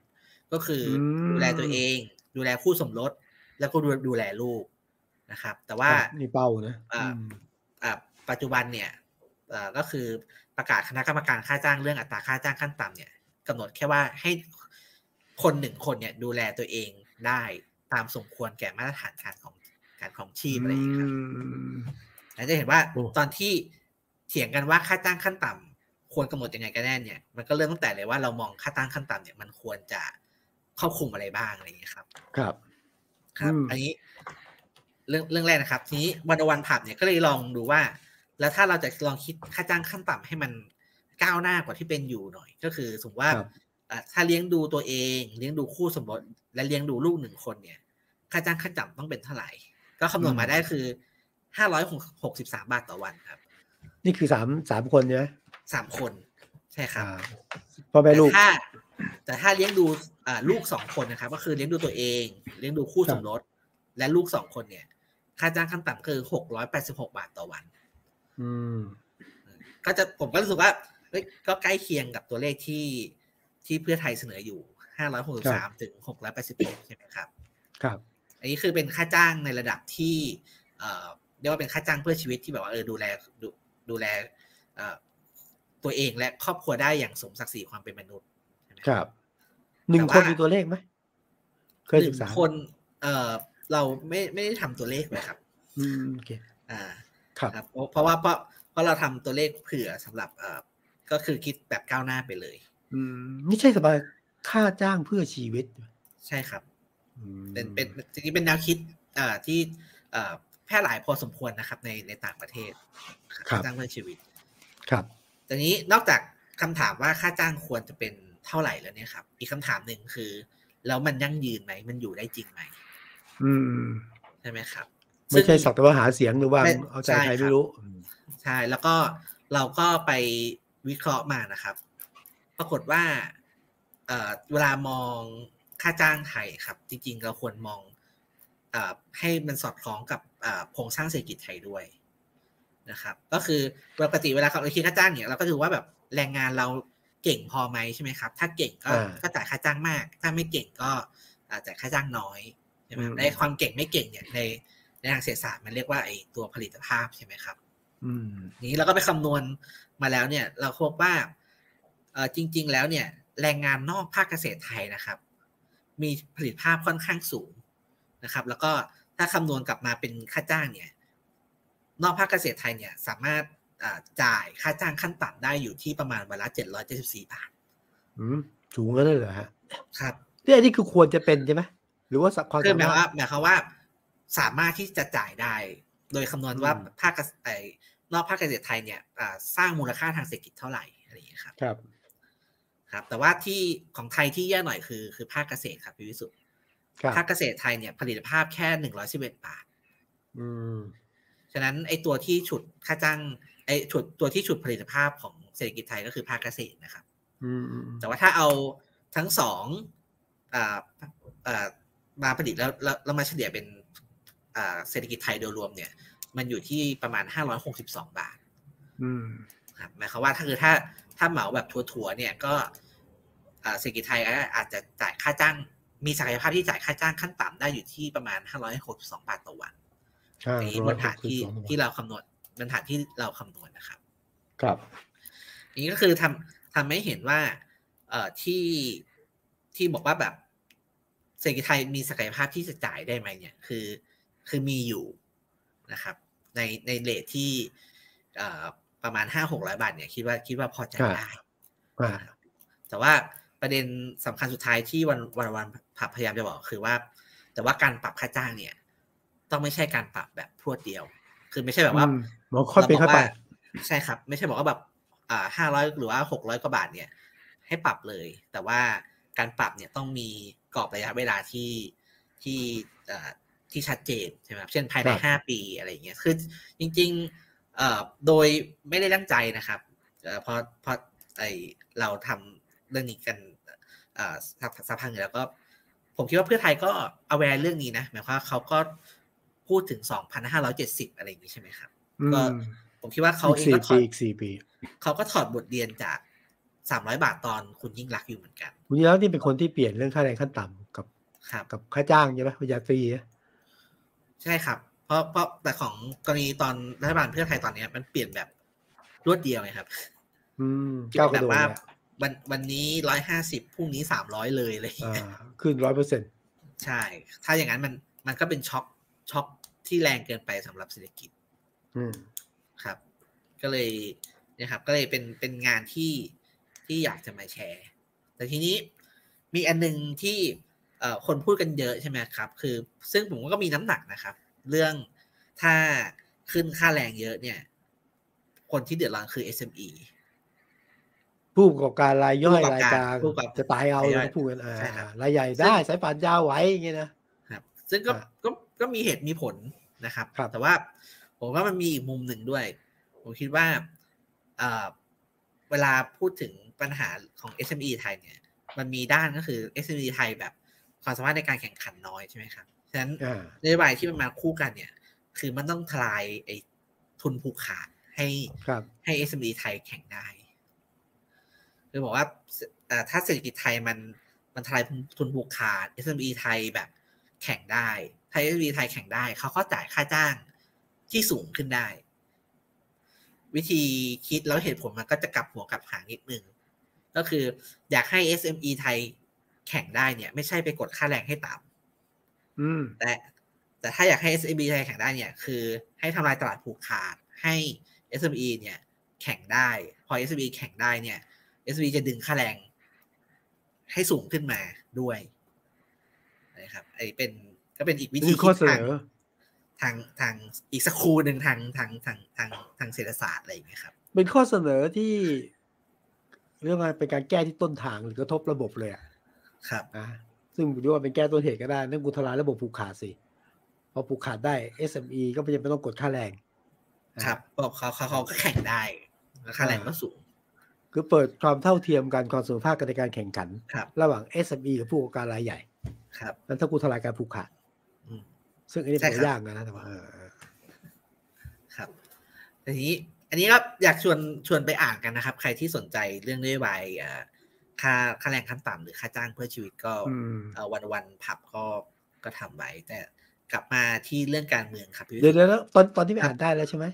ก็คืออมดูแลตัวเอง ดูแลคู่สมรส แล้วก็ดูดูแลลูกนะครับ แต่ว่าครับนี่เป้านะอ่าอืมอ่าปัจจุบันเนี่ยอ่าก็คือประกาศคณะกรรมการค่าจ้างเรื่องอัตราค่าจ้างขั้นต่ำเนี่ยกำหนดแค่ว่าให้คนหนึ่งคนเนี่ยดูแลตัวเองได้ตามสมควรแก่มาตรฐานการของการของชีพอะไรอย่างเงี้ยครับอืมแล้วจะเห็นว่าโอ้ตอนที่ เถียงกันว่าค่าจ้างขั้นต่ำควรกำหนดยังไงกันแน่เนี่ยมันก็เริ่มตั้งแต่เลยว่าเรามองค่าจ้างขั้นต่ำเนี่ยมันควรจะครอบคลุมอะไรบ้างอะไรอย่างเงี้ยครับ ครับ ครับอืมอันนี้ เรื่องเรื่องแรกนะครับ ทีนี้วันวันผับเนี่ยก็เลยลองดูว่า แล้วถ้าเราจะลองคิดค่าจ้างขั้นต่ำให้มันก้าวหน้ากว่าที่เป็นอยู่หน่อย ก็คือสมมติว่าครับอะถ้าเลี้ยงดูตัวเอง เลี้ยงดูคู่สมรสและเลี้ยงดูลูกหนึ่งคนเนี่ย ค่าจ้างขั้นต่ำต้องเป็นเท่าไหร่ ก็คำนวณมาได้คือห้าร้อยหกสิบสามบาทต่อวันครับ นี่คือสามสามคนใช่ไหมสามคน ใช่ครับอ่าพ่อแม่แต่ลูกถ้า แต่ถ้าเลี้ยงดูอ่าลูกสองคนนะครับ ก็คือเลี้ยงดูตัวเอง เลี้ยงดูคู่ครับสมรสและลูกสองคนเนี่ย ค่าจ้างขั้นต่ำคือหกร้อยแปดสิบหกบาทต่อวัน อืม ก็จะผมก็รู้สึกว่าเฮ้ยก็ใกล้เคียงกับตัวเลขที่ที่เพื่อไทยเสนออยู่ห้าร้อยหกสิบสามถึงหกร้อยแปดสิบหกใช่ไหมครับ ครับ อันนี้คือเป็นค่าจ้างในระดับที่ เอ่อเรียกว่าเป็นค่าจ้างเพื่อชีวิตที่แบบว่าเออดูแล ดูดูแลเอ่อตัวเองและครอบครัวได้อย่างสมศักดิ์ศรีความเป็นมนุษย์ใช่ไหมครับหนึ่งแต่คนว่ามีมีตัวเลขไหมเคยหศึนึ่กงษาคน เอ่อเราไม่ไม่ได้ทำตัวเลขเลยครับ อืมโอเคอ่า ครับครับเพราะเพราะว่าเพราะเพราะเราทำตัวเลขเผื่อสำหรับเอ่อก็คือคิดแบบก้าวหน้าไปเลย อืมนี่ใช่สบายค่าจ้างเพื่อชีวิต ใช่ครับอืมเป็นเป็นจริงๆเป็นแนวคิดเอ่อที่เอ่อ แพร่หลายพอสมควรนะครับ ในในต่างประเทศครับค่าจ้างเพื่อชีวิต ครับแต่นี้นอกจากคำถามว่าค่าจ้างควรจะเป็นเท่าไหร่แล้วเนี่ยครับ อีกคำถามหนึ่งคือ แล้วมันยั่งยืนไหมมันอยู่ได้จริงไหมอืมใช่ไหมครับ ไม่ใช่ซึ่งสักแต่ว่าหาเสียงหรือว่าไม่เอาใจใช่ใครครัไม่บรู้ ใช่แล้วก็เราก็ไปวิเคราะห์มานะครับ ปรากฏว่าเอ่อเวลามองค่าจ้างไทยครับ จริงๆ เราควรมองเอ่อ ให้มันสอดคล้องกับเอ่อโครงสร้างเศรษฐกิจไทยด้วยนะครับ ก็คือปกติเวลาเราคิดค่าจ้างเนี่ยเราก็ดูว่าแบบแรงงานเราเก่งพอไหมใช่ไหมครับ ถ้าเก่งก็อ่าก็จ่ายค่าจ้างมาก ถ้าไม่เก่งก็อาจ่ายค่าจ้างน้อยใช่ไหมครับอืมในความเก่งไม่เก่งเนี่ยในในทางเศรษฐศาสตร์มันเรียกว่าไอ้ตัวผลิตภาพใช่ไหมครับอืมนี้เราก็ไปคำนวณมาแล้วเนี่ย เราพบว่าเออจริง ๆ แล้วเนี่ย แรงงานนอกภาคเกษตรไทยนะครับ มีผลิตภาพค่อนข้างสูง นะครับ แล้วก็ถ้าคำนวณกลับมาเป็นค่าจ้างเนี่ยนอกภาคเกษตรไทยเนี่ยสามารถอ่าจ่ายค่าจ้างขั้นต่ำได้อยู่ที่ประมาณวันละเจ็ดร้อยเจ็ดสิบสี่บาทอืมสูงกันเลยเหรอฮะครับนี่อันนี้คือควรจะเป็นใช่ไหมหรือว่าสักความคือสาหมายมารว่าถหมายความว่าสามารถที่จะจ่ายได้ โดยคำนวณว่าอืมภาคเกษไอ้นอกภาคเกษตรไทยเนี่ยอ่าสร้างมูลค่าทางเศรษฐกิจเท่าไหร่อะไรอย่างเงี้ยครับ ครับ ครับ แต่ว่าที่ของไทยที่แย่หน่อยคือคือภาคเกษตรครับพี่วิสุทธ์ครับ ภาคเกษตรไทยเนี่ยผลิตภาพแค่หนึ่งร้อยสิบเอ็ดบาทอืมฉะนั้นไอ้ตัวที่ฉุดค่าจ้างไอ้ฉุดตัวที่ฉุดผลิตภาพของเศรษฐกิจไทยก็คือภาคเกษตรนะครับอืมอืมแต่ว่าถ้าเอาทั้งสองอ่าอ่ามาผลิตแล้วแล้วแล้วมาเฉลี่ยเป็นอ่าเศรษฐกิจไทยโดยรวมเนี่ย มันอยู่ที่ประมาณห้าร้อยหกสิบสองบาทอืมครับหมายความว่าถ้าคือถ้าถ้าเหมาแบบถัวๆเนี่ยก็อ่าเศรษฐกิจไทยก็อาจจะจ่ายค่าจ้าง มีศักยภาพที่จ่ายค่าจ้างขั้นต่ำได้อยู่ที่ประมาณห้าร้อยหกสิบสองบาทต่อวันห้าอันนี้ร้บอยนหฐากนสิบที่สองที่เราคำนวณบนฐานที่เราคำนวณนะครับ ครับอันนี้ก็คือทำทำให้เห็นว่า เอ่อที่ที่บอกว่าแบบเศรษฐกิจไทยมีศักยภาพที่จะจ่ายได้ไหมเนี่ย คือ คือมีอยู่นะครับ ในในเลทที่เอ่อประมาณห้าหกร้อยบาทเนี่ยคิดว่าคิดว่าพอจ่ายได้อ่าแต่ว่า ประเด็นสำคัญสุดท้ายที่วันวันวันผับพยายามจะบอกคือว่า แต่ว่าการปรับค่าจ้างเนี่ย ต้องไม่ใช่การปรับแบบพรวดเดียว คือไม่ใช่แบบว่าอืมหมอค่อยเป็นค่อยไปราบกว่าใช่ครับ ไม่ใช่บอกว่าแบบอ่าห้าร้อยหรือว่าหกร้อยกว่าบาทเนี่ย ให้ปรับเลย แต่ว่าการปรับเนี่ยต้องมีกรอบระยะเวลาที่ที่เอ่อที่ชัดเจนใช่ไหมครับเช่นภายในครับห้าปีอะไรอย่างเงี้ยคือจริง ๆ เอ่อโดยไม่ได้ตั้งใจนะครับเอ่อเพราะเพราะไอเราทำ เรื่องนี้กันเอ่อสักสักพักหนึ่งแล้วก็ ผมคิดว่าเพื่อไทยก็ aware เรื่องนี้นะหมายความว่าเขาก็พูดถึง 2,570 อะไรอย่างนี้ใช่ไหมครับอืก็มผมคิดว่าเขาอีกเองสี่ก็ถปีอดอีกสี่ปี เขาก็ถอดบทเรียนจาก300บาทตอนคุณยิ่งรักษณ์อยู่เหมือนกัน คุณยิ่งรักษณ์นี่เป็นคนที่เปลี่ยนเรื่องค่าแรงขั้นต่ำกับครับกับค่าจ้างใช่ไหมปริญญาตรีนะใช่ครับ เพราะเพราะแต่ของกรณีตอนรัฐบาลเพื่อไทยตอนเนี้ยมันเปลี่ยนแบบรวดเดียวไงครับ อืมเปลี่ก้าวยนกแบระโดบดว่าเลยอะ วันวันนี้ร้อยห้าสิบพรุ่งนี้สามร้อยเลยอะไรอย่างอ่าเงี้ยขึ้นร้อยเปอร์เซ็นต์ใช่ ถ้าอย่างนั้นมันมันก็เป็นช็อคช็อคที่แรงเกินไปสำหรับเศรษฐกิจอืมครับ ก็เลยเนี่ยครับ ก็เลยเป็นเป็นงานที่ที่อยากจะมาแชร์ แต่ทีนี้มีอันหนึงที่เอ่อคนพูดกันเยอะใช่ไหมครับ คือ ซึ่งผมว่าก็มีน้ำหนักนะครับ เรื่องถ้าขึ้นค่าแรงเยอะเนี่ย คนที่เดือดร้อนคือ SME ผู้ประกอบการรายย่อยผู้ประกอบรายการกลางผู้ประกอบจะตายเอารายย่เลอยยพูดกันอ่าใช่ครับรายใหญ่ได้สายป่านยาวไหวอย่างเงี้ยนะครับ ซึ่งก็อ่าก็ก็มีเหตุมีผลนะครับครับ แต่ว่าผมว่ามันมีอีกมุมหนึ่งด้วย ผมคิดว่าเอ่อเวลาพูดถึงปัญหาของ SME ไทยเนี่ย มันมีด้านก็คือ SME ไทยแบบความสามารถในการแข่งขันน้อยใช่ไหมครับ ฉะนั้นอ่านโยบายที่มันมาคู่กันเนี่ย คือมันต้องทลายไอ้ทุนผูกขาดให้ครับให้ SME ไทยแข่งได้ คือบอกว่าเอ่อถ้าเศรษฐกิจไทยมันมันทลายทุนผูกขาด SME ไทยแบบแข่งได้ถ้า SME ไทยแข่งได้ เขาก็จ่ายค่าจ้างที่สูงขึ้นได้ วิธีคิดแล้วเหตุผลมันก็จะกลับหัวกลับหางนิดนึง ก็คืออยากให้ SME ไทยแข่งได้เนี่ย ไม่ใช่ไปกดค่าแรงให้ต่ำอืมแต่แต่ถ้าอยากให้ SME ไทยแข่งได้เนี่ย คือให้ทำลายตลาดผูกขาดให้ SME เนี่ยแข่งได้ พอ SME แข่งได้เนี่ย SME จะดึงค่าแรงให้สูงขึ้นมาด้วยนะครับไอเป็นก็เป็นอีกวิธีนี่ข้อคิดเสนทางอทางทางอีกสักครูหนึ่งทางทางทางทางทางเศรษฐศาสตร์อะไรอย่างเงี้ยครับ เป็นข้อเสนอที่ เรื่องอะไรเป็นการแก้ที่ต้นทางหรือกระทบระบบเลยอะครับนะซึ่งผมคิดว่าเป็นแก้ต้นเหตุก็ได้นั่นกูทลายระบบผูกขาดสิพอผูกขาดได้ SME ก็ไม่จำเป็นต้องกดค่าแรง ครับบอกเขาเขาเขาก็แข่งได้แล้วค่าแรงก็สูง คือเปิดความเท่าเทียมกันความเสมอภาคกันในการแข่งขันครับระหว่าง SME กับผู้ประกอบการรายใหญ่ครับนั้นถ้ากูทลายการผูกขาดอืมซึ่งอันนี้ใช่เป็นครับยากนะแต่ว่าเออเออครับทีนี้ อันนี้ก็อยากชวนชวนไปอ่านกันนะครับ ใครที่สนใจเรื่องนโยบายเอ่อค่าค่าแรงขั้นต่ำหรือค่าจ้างเพื่อชีวิตก็อืมเอ่อวันวันผับก็ก็ทำไว้ แต่กลับมาที่เรื่องการเมืองครับพี่วิเดี๋ยวสุทธิ์เดี๋ยวแล้วตอนตอนนี้ไปอ่านได้แล้วใช่ไหม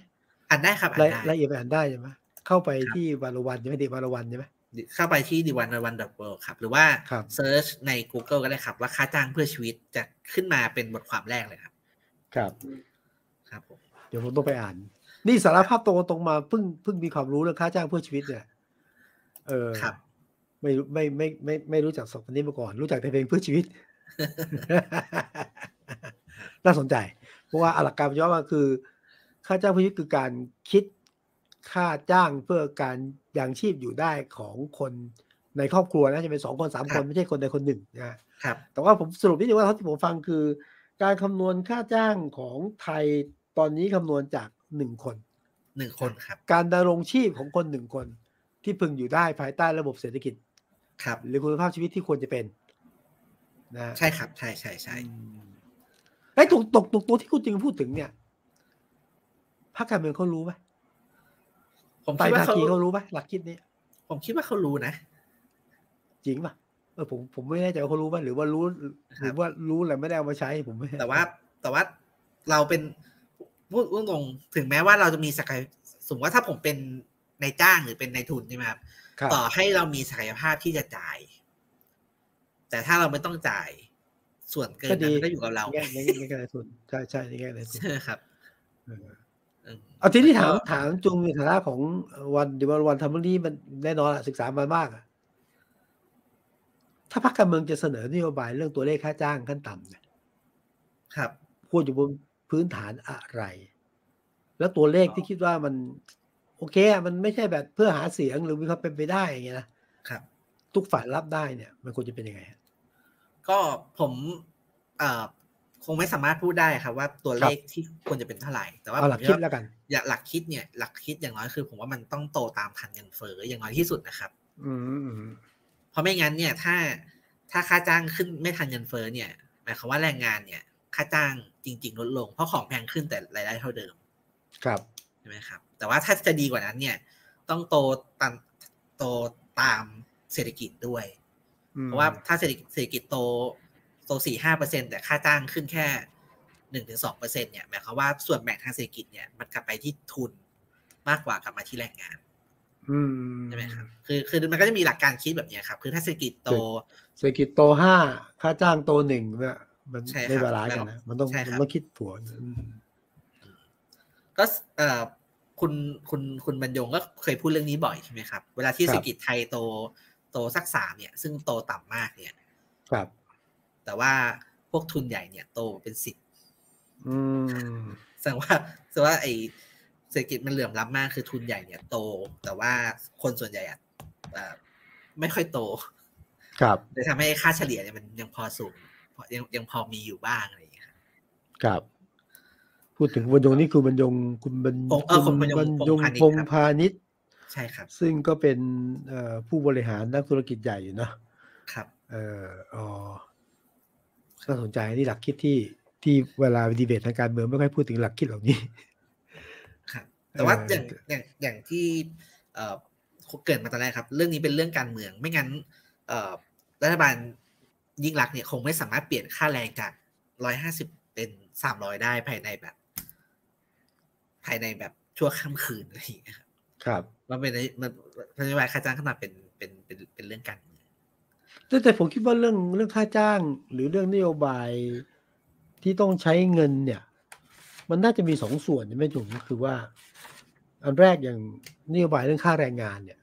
อ่านได้ครับอ่านรายได้รายละเอียดไปอ่านได้ใช่ไหม เข้าไปครับที่วารวันใช่ไหมเดวารวันใช่ไหมเข้าไปที่ d ิวันวันดอทเวิครับ หรือว่าครับเซิร์ชใน Google ก็ได้ครับ ว่าค่าจ้างเพื่อชีวิตจะขึ้นมาเป็นบทความแรกเลยครับ ครับ ครับผมเดี๋ยวผมต้องไปอ่าน นี่สารภาพตรงตรงมาเพิ่งเพิ่งมีความรู้เรื่องค่าจ้างเพื่อชีวิตเนี่ยเออครับไม่รู้ไม่ไม่ไม่ไม่รู้จักสองคนนี้มาก่อน รู้จักแต่เพลงเพื่อชีวิต น่าสนใจ เพราะว่าหลักการย่อมาคือ ค่าจ้างเพื่อชีวิตคือการคิด ค่าจ้างเพื่อการยังชีพอยู่ได้ของคนในครอบครัวนะจะเป็นสองคนสามคนไม่ใช่คนใดคนหนึ่งนะครับแต่ว่าผมสรุปนิดนึงว่าเท่าที่ผมฟังคือ การคำนวณค่าจ้างของไทยตอนนี้คำนวณจากหนึ่งคนหนึ่งคนครับ การดำรงชีพของคนหนึ่งคน ที่พึงอยู่ได้ภายใต้ระบบเศรษฐกิจ ครับ หรือคุณภาพชีวิตที่ควรจะเป็นนะใช่ครับ ใช่ใช่ใช่อืมไอ้ตกตกตกตัวที่คุณจริงพูดถึงเนี่ยพรรคการเมืองเขารู้ไหม ผมไตรคิดว่าภาเขาคีเขารู้ไหมหลักคิดนี้ ผมคิดว่าเขารู้นะ จริงป่ะเออผมผมไม่แน่ใจว่าเขารู้ไหมหรือว่ารู้หรือว่ารู้แต่ไม่ได้เอามาใช้ผมไม่แต่ว่า แต่ว่าเราเป็นพูดพูดตรงๆถึงแม้ว่าเราจะมีศักยสมมติว่าถ้าผมเป็นนายจ้างหรือเป็นนายทุนใช่ไหมครับครับต่อให้เรามีศักยภาพที่จะจ่าย แต่ถ้าเราไม่ต้องจ่าย ส่วนเกินนั้นมันก็อยู่กับเราแง่ในในแง่ในทุนใช่ใช่ในแง่ในทุนใช่ครับ เออเออเอาทีนี้ถามก็ถามจุงในฐานะของวันดิวันวันทำเรื่องนี้มันแน่นอนอะศึกษามามากอะถ้าพรรคการเมืองจะเสนอนโยบายเรื่องตัวเลขค่าจ้างขั้นต่ำเนี่ยครับควรอยู่บนพื้นฐานอะไร แล้วตัวเลขที่คิดว่ามันโอเคอะมันไม่ใช่แบบเพื่อหาเสียงหรือมีความเป็นไปได้อย่างเงี้ยนะครับ ทุกฝ่ายรับได้เนี่ย มันควรจะเป็นยังไงฮะก็ผมเอ่อ คงไม่สามารถพูดได้ครับว่าตัวเลขที่ควรจะเป็นเท่าไหร่ แต่ว่าเอาหลักผมคิดว่าแล้วกันอย่าหลักคิดเนี่ยหลักคิดอย่างน้อยคือผมว่ามันต้องโตตามทันเงินเฟ้ออย่างน้อยที่สุดนะครับอืมอืมเพราะไม่งั้นเนี่ยถ้าถ้าค่าจ้างขึ้นไม่ทันเงินเฟ้อเนี่ยหมายความว่าแรงงานเนี่ย ค่าจ้างจริง ๆ ลดลง เพราะของแพงขึ้นแต่รายได้เท่าเดิม ครับใช่ไหมครับ แต่ว่าถ้าจะดีกว่านั้นเนี่ย ต้องโตตามโตตามเศรษฐกิจด้วยอืมเพราะว่าถ้าเศรษฐกิจเศรษฐกิจโตโตสี่ห้าเปอร์เซ็นต์แต่ค่าจ้างขึ้นแค่หนึ่งถึงสองเปอร์เซ็นต์เนี่ยหมายความว่าส่วนแบ่งทางเศรษฐกิจเนี่ยมันกลับไปที่ทุนมากกว่ากลับมาที่แรงงานอืมใช่ไหมครับคือคือมันก็จะมีหลักการคิดแบบเนี้ยครับ คือถ้าเศรษฐกิจโต เศรษฐกิจโตห้าค่าจ้างโตหนึ่งเนี่ยมันใช่ครับไม่ balance กันนะมันต้องใช่ครับมันต้องคิดผัวอืมก็เอ่อคุณคุณคุณบรรยงก็เคยพูดเรื่องนี้บ่อยใช่ไหมครับ เวลาที่เศรษฐกิจไทยโตโตสักสามเนี่ย ซึ่งโตต่ำมากเนี่ย ครับ แต่ว่าพวกทุนใหญ่เนี่ยโตเป็นสิบอืมแสดงว่าแสดงว่าไอเศรษฐกิจมันเหลื่อมล้ำมากคือทุนใหญ่เนี่ยโต แต่ว่าคนส่วนใหญ่อะเอ่อไม่ค่อยโต ครับเลยทำให้ค่าเฉลี่ยเนี่ยมันยังพอสูงพอยังยังพอมีอยู่บ้างอะไรอย่างเงี้ยครับครับพูดถึงบรรยงนี่คือบรรยงคุณบรรพงเออคุณบรรยงบรรยงพงษ์พงษ์พาพาณิณิชชย์ย์ใช่ครับ ซึ่งก็เป็นเอ่อผู้บริหารนักธุรกิจใหญ่อยู่เนอะครับ เอออ๋อ น่าสนใจนี่หลักคิดที่ที่เวลาดีเบตทางการเมืองไม่ค่อยพูดถึงหลักคิดเหล่านี้ครับแต่ว่าเอ่ออย่างอย่างอย่างที่เอ่อเกิดมาตอนแรกครับ เรื่องนี้เป็นเรื่องการเมือง ไม่งั้น เอ่อรัฐบาลยิ่งรักษณ์เนี่ยคงไม่สามารถเปลี่ยนค่าแรงจากร้อยห้าสิบเป็นสามร้อยได้ภายในแบบ ภายในแบบชั่วข้ามคืนอะไรอย่างเงี้ยครับครับมันเป็นมันนโยบายค่าจ้างขึ้นมาเป็นเป็นเป็นเป็นเรื่องการเมือง แต่แต่ผมคิดว่าเรื่องเรื่องค่าจ้าง หรือเรื่องนโยบายที่ต้องใช้เงินเนี่ย มันน่าจะมีสองส่วนใช่ไหมจุ๋มก็คือว่า อันแรกอย่างนโยบายเรื่องค่าแรงงานเนี่ย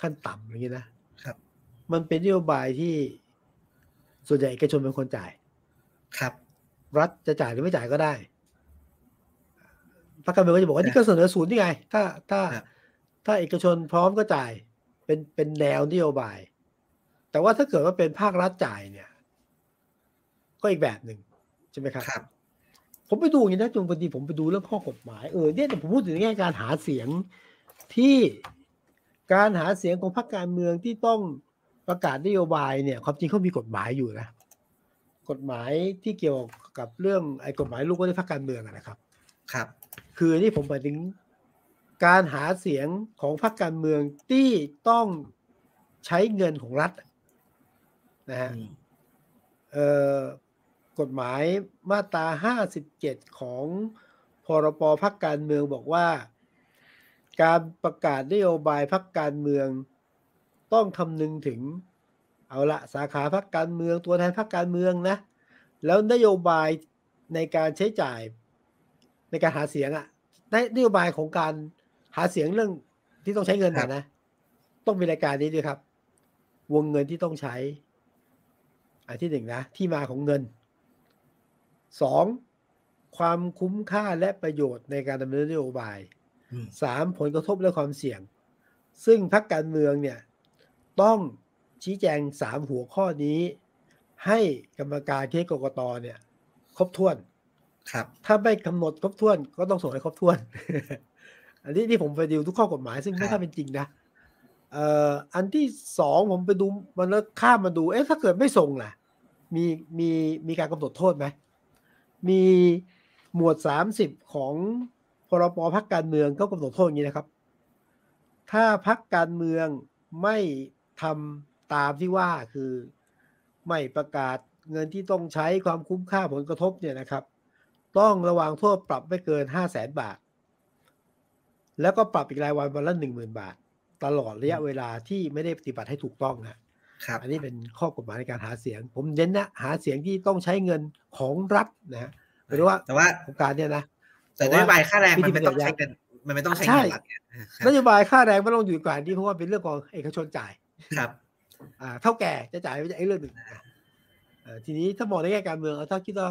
ขั้นต่ำอย่างนี้นะครับ มันเป็นนโยบายที่ส่วนใหญ่เอกชนเป็นคนจ่าย ครับ รัฐจะจ่ายหรือไม่จ่ายก็ได้พรรคการเมืองก็จะบอกว่านี่ก็เสนอศูนย์นี่ไง ถ้าถ้าครับถ้าเอกชนพร้อมก็จ่าย เป็นเป็นแนวนโยบาย แต่ว่าถ้าเกิดว่าเป็นภาครัฐจ่ายเนี่ย ก็อีกแบบหนึ่งใช่ไหมครับครับ ผมไปดูอย่างนี้นะจนพอดีผมไปดูเรื่องข้อกฎหมายเออเนี่ยแต่ผมพูดถึงในแง่การหาเสียงที่การหาเสียงของพรรคการเมืองที่ต้องประกาศนโยบายเนี่ยความจริงเขามีกฎหมายอยู่นะกฎหมายที่เกี่ยวกับเรื่องไอ้กฎหมายลูกก็ได้พรรคการเมืองนะครับ ครับ คือนี่ผมหมายถึงการหาเสียงของพรรคการเมืองที่ต้องใช้เงินของรัฐ นะฮะอืมเอ่อกฎหมายมาตรา 57 ของพรปพักการเมืองบอกว่า การประกาศนโยบายพักการเมือง ต้องคำนึงถึง เอาละสาขาพักการเมืองตัวแทนพักการเมืองนะ แล้วนโยบายในการใช้จ่ายในการหาเสียงอะในนโยบายของการหาเสียงเรื่องที่ต้องใช้เงินครันะบนะ ต้องมีรายการนี้ด้วยครับ วงเงินที่ต้องใช้ อันที่หนึ่งนะ ที่มาของเงินสองความคุ้มค่าและประโยชน์ในการดำเนินนโยบายอืมสามผลกระทบและความเสี่ยง ซึ่งพรรคการเมืองเนี่ยต้องชี้แจงสามหัวข้อนี้ ให้กรรมการที่กกตเนี่ย ครบถ้วน ครับ ถ้าไม่กำหนดครบถ้วน ก็ต้องส่งให้ครบถ้วน อันนี้ที่ผมไปดูทุกข้อกฎหมาย ซึ่งไม่ครัค่าบเป็นจริงนะ เอ่ออันที่สองผมไปดูมันแล้วข้ามมาดู เอ๊ะถ้าเกิดไม่ส่งล่ะ มีมีมีการกำหนดโทษไหมมีหมวดสามสิบของพรบพักการเมืองก็กำหนดโทษอย่างนี้นะครับ ถ้าพักการเมืองไม่ทำตามที่ว่าคือไม่ประกาศเงินที่ต้องใช้ความคุ้มค่าผลกระทบเนี่ยนะครับ ต้องระวังโทษปรับไม่เกินห้าแสนบาท แล้วก็ปรับอีกรายวันวันละหนึ่งหมื่นบาท ตลอดระยะเวลาที่ไม่ได้ปฏิบัติให้ถูกต้องนะครับอันนี้เป็นข้อกฎหมายในการหาเสียง ผมเน้นนะหาเสียงที่ต้องใช้เงินของรัฐนะฮะหรือว่าแต่ว่าโครงการเนี่ยนะแต่นโยบายค่าแรงวิมันธีไม่ต้องปฏิบัใช้ติเงินมันไม่ต้องใช้ใช่เงินรัฐเนี่ยคนรับโยบายค่าแรงไม่ต้องอยู่กว่านี้เพราะว่าเป็นเรื่องของเอกชนจ่ายครับ อ่า เท่าแก่จะจ่ายไม่ใช่ไอ้เรื่องหนึ่งอะเอ่อทีนี้ถ้ามองในแง่การเมืองเอาถ้าคิดว่า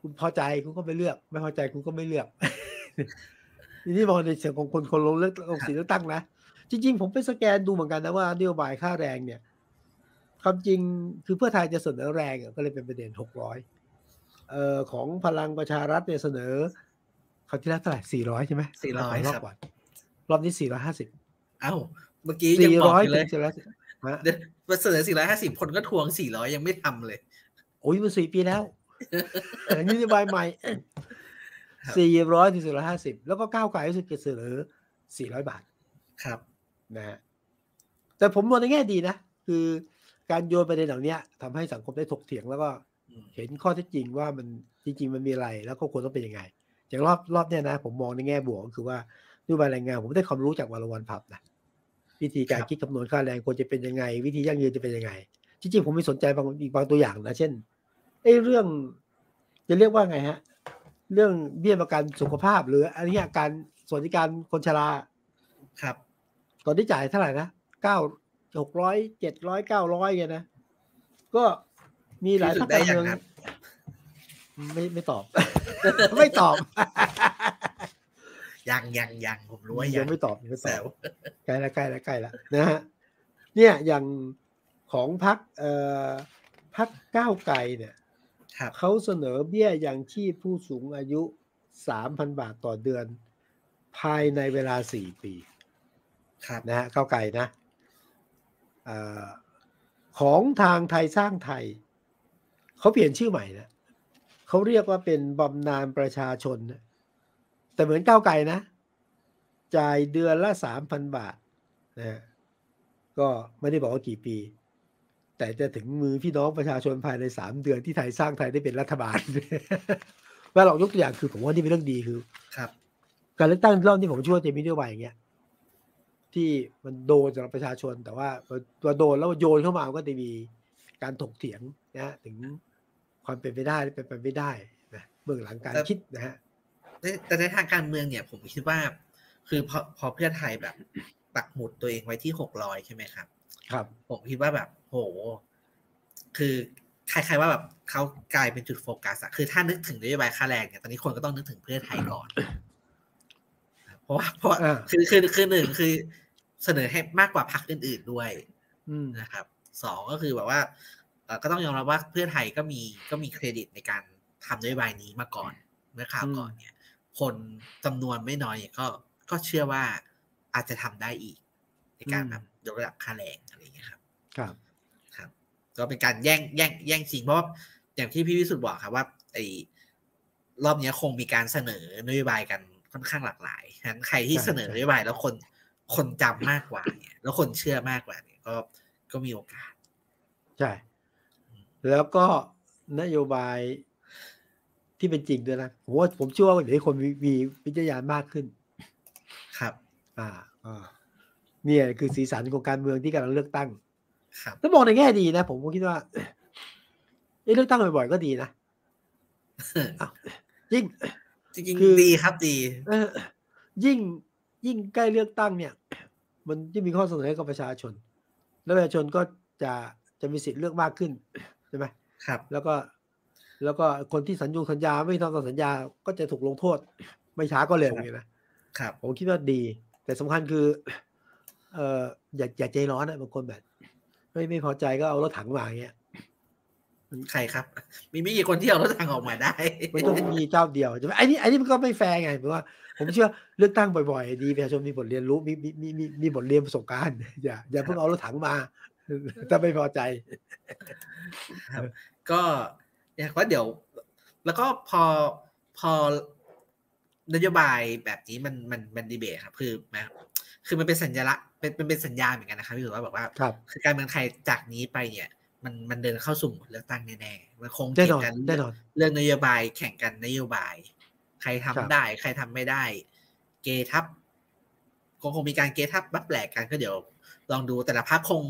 คุณพอใจคุณก็ไปเลือก ไม่พอใจคุณก็ไม่เลือกทีนี้มองในเชิงของคนคนลงเลือกลงสีเลือกตั้งนะ จริง ๆ ผมไปสแกนดูเหมือนกันนะว่านโยบายค่าแรงเนี่ยความจริงคือเพื่อไทยจะเสนอแรงอะก็เลยเป็นประเด็นหกร้อยเอ่อของพลังประชารัฐเนี่ยเสนอเขาวที่แล้วเท่าไหร่สี่ร้อยใช่ไหม400รอบครับก่อนรอบนี้สี่ร้อยห้าสิบเอ้าเมื่อกี้ยังสี่บอกร้อยอยู่เลยสี่ร้อยฮะเดี๋ยวมาเสนอ450คนก็ทวง400ยังไม่ทำเลย โอ้ยมันสี่ปีแล้วอันนี้นโยบายใหม่ครับสี่ร้อยถึงสี่ร้อยห้าสิบแล้วก็ก้าวไกลรู้สึกจะเสนอสี่ร้อยบาท ครับ นะฮะแต่ผมมองในแง่ดีนะ คือการโยนประเด็นเหล่านี้ทำให้สังคมได้ถกเถียงแล้วก็อืมเห็นข้อเท็จจริงว่ามันจริง ๆ มันมีอะไรแล้วก็ควรต้องเป็นยังไง อย่างรอบรอบเนี้ยนะ ผมมองในแง่บวกก็คือว่านโยบายแรงงาน ผมได้ความรู้จากวรวันพับนะวิธีการครับคิดคำนวณค่าแรงควรจะเป็นยังไง วิธียั่งยืนจะเป็นยังไง จริงๆผมมีสนใจบางอีกบางตัวอย่างนะเช่นไอ้เรื่อง จะเรียกว่าไงฮะ เรื่องเบี้ยประกันสุขภาพ หรืออันนี้การสวัสดิการคนชราครับ ตอนที่จ่ายเท่าไหร่นะเก้าหกร้อยเจ็ดร้อยเก้าร้อยไงนะ ก็มีหลายรู้สึภากคได้การอย่างเมืองนั้นไม่ไม่ตอบ ไม่ตอบยังยังยังผมรู้ว่ายัยังงไม่ตอบยังไม่ตแซอบวใกล้ละใกล้ละใกล้ละนะฮะเนี่ยอย่างของพักเอ่อพักก้าวไกลเนี่ยครับเขาเสนอเบี้ยยังชีพผู้สูงอายุสามพันบาทต่อเดือน ภายในเวลาสี่ปี ครับนะฮะก้าวไกลนะเออของทางไทยสร้างไทย เขาเปลี่ยนชื่อใหม่นะเขาเรียกว่าเป็นบำนาญประชาชนนะแต่เหมือนก้าวไกลนะ จ่ายเดือนละสามพันบาทนะฮะก็ไม่ได้บอกว่ากี่ปี แต่จะถึงมือพี่น้องประชาชนภายในสามเดือนที่ไทยสร้างไทยได้เป็นรัฐบาลว่าเรายกตัวอย่างคือผมว่านี่เป็นเรื่องดีคือ ครับ การเลือกตั้งรอบนี้ผมช่วยจะมีนโยบายอย่างเงี้ย ที่มันโดนสำหรับประชาชน แต่ว่าพอโดนแล้วโยนเข้ามาก็จะมีการถกเถียงนะฮะถึงความเป็นไปได้หรือเป็นไปไม่ได้นะเบื้องหลังการแต่คิดนะฮะแต่แต่ในทางการเมืองเนี่ยผมคิดว่า คือพอพอเพื่อไทยแบบปักหมุดตัวเองไว้ที่หกร้อยใช่ไหมครับ ครับ ผมคิดว่าแบบโห คือใครๆว่าแบบเขากลายเป็นจุดโฟกัสอะคือถ้านึกถึงนโยบายค่าแรงเนี่ยตอนนี้คนก็ต้องนึกถึงเพื่อไทยก่อน เพราะว่าเพราะว่าอ่าคือคือคือหนึ่งคือ เสนอให้มากกว่าพรรคอื่น ๆด้วยอืมนะครับสองก็คือแบบว่าเอ่อก็ต้องยอมรับว่าเพื่อไทยก็มีก็มีเครดิตในการทำนโยบายนี้มาก่อนเมื่อคราวก่อนเนี่ย คนจำนวนไม่น้อยก็ก็เชื่อว่าอาจจะทำได้อีกการอืมแบบยกระดับค่าแรงอะไรอย่างเงี้ยครับ ครับครับ ก็เป็นการแย่งแย่งแย่งชิงเพราะว่าอย่างที่พี่วิสุทธ์บอกครับว่าไอ้รอบเนี้ยคงมีการเสนอนโยบายกันค่อนข้างหลากหลายฉะนั้นใครที่ใช่เสนอใช่นโยบายแล้วคน คนจำมากกว่าเนี่ย แล้วคนเชื่อมากกว่าเนี่ยก็ก็มีโอกาส ใช่ แล้วก็นโยบายที่เป็นจริงด้วยนะผมว่าผมเชื่อว่าเดี๋ยวนี้คนมีมีวิจารณญาณมากขึ้น ครับอ่าอ่าเนี่ยคือสีสันของการเมืองที่กำลังเลือกตั้ง ครับถ้ามองในแง่ดีนะ ผมก็คิดว่าเอ้เลือกตั้งบ่อยๆก็ดีนะอ้าวยิ่งจริงคือๆดีครับดีเออยิ่ง ยิ่งใกล้เลือกตั้งเนี่ย มันจะมีข้อเสนอให้กับประชาชน แล้วประชาชนก็จะจะมีสิทธิ์เลือกมากขึ้นใช่ไหมครับ แล้วก็แล้วก็คนที่สัญญูสัญญาไม่ทำตามสัญญาก็จะถูกลงโทษ ไม่ช้าก็เร็วครับอย่างนี้นะครับผมคิดว่าดี แต่สำคัญคือเอ่ออย่าอย่าใจร้อนนะบางคนแบบ ไม่ไม่พอใจก็เอารถถังมาอย่างเงี้ย ใครครับ มีไม่กี่คนที่เอารถถังออกมาได้มันต้องมีเจ้าเดียวใช่ไหมไอ้นี่ไอ้นี่มันก็ไม่แฟร์ไงเพราะว่า ผมเชื่อเลือกตั้งบ่อยๆ ดีประชาชนมีบทเรียนรู้มีมีมีมีมีบทเรียนประสบการณ์อย่าอย่าเพิ่งเอารถถังมาถ้าไม่พอใจครับก็อยากว่าเดี๋ยว แล้วก็พอพอนโยบายแบบนี้มันมันมันดีเบตครับคือนะคือมันเป็นสัญลักษณ์เป็นเป็นเป็นสัญญาณเหมือนกันนะครับพี่ถือว่าแบบว่าครับคือการเมืองไทยจากนี้ไปเนี่ย มันมันเดินเข้าสู่เลือกตั้งแน่ๆมันคงแน่นอนเถียงกันแน่นอนเรื่องนโยบายแข่งกันนโยบาย ใครทำครับได้ ใครทำไม่ได้ เกทับคงคงมีการเกทับบับแปลกกันก็เดี๋ยว ลองดูแต่ละพักคง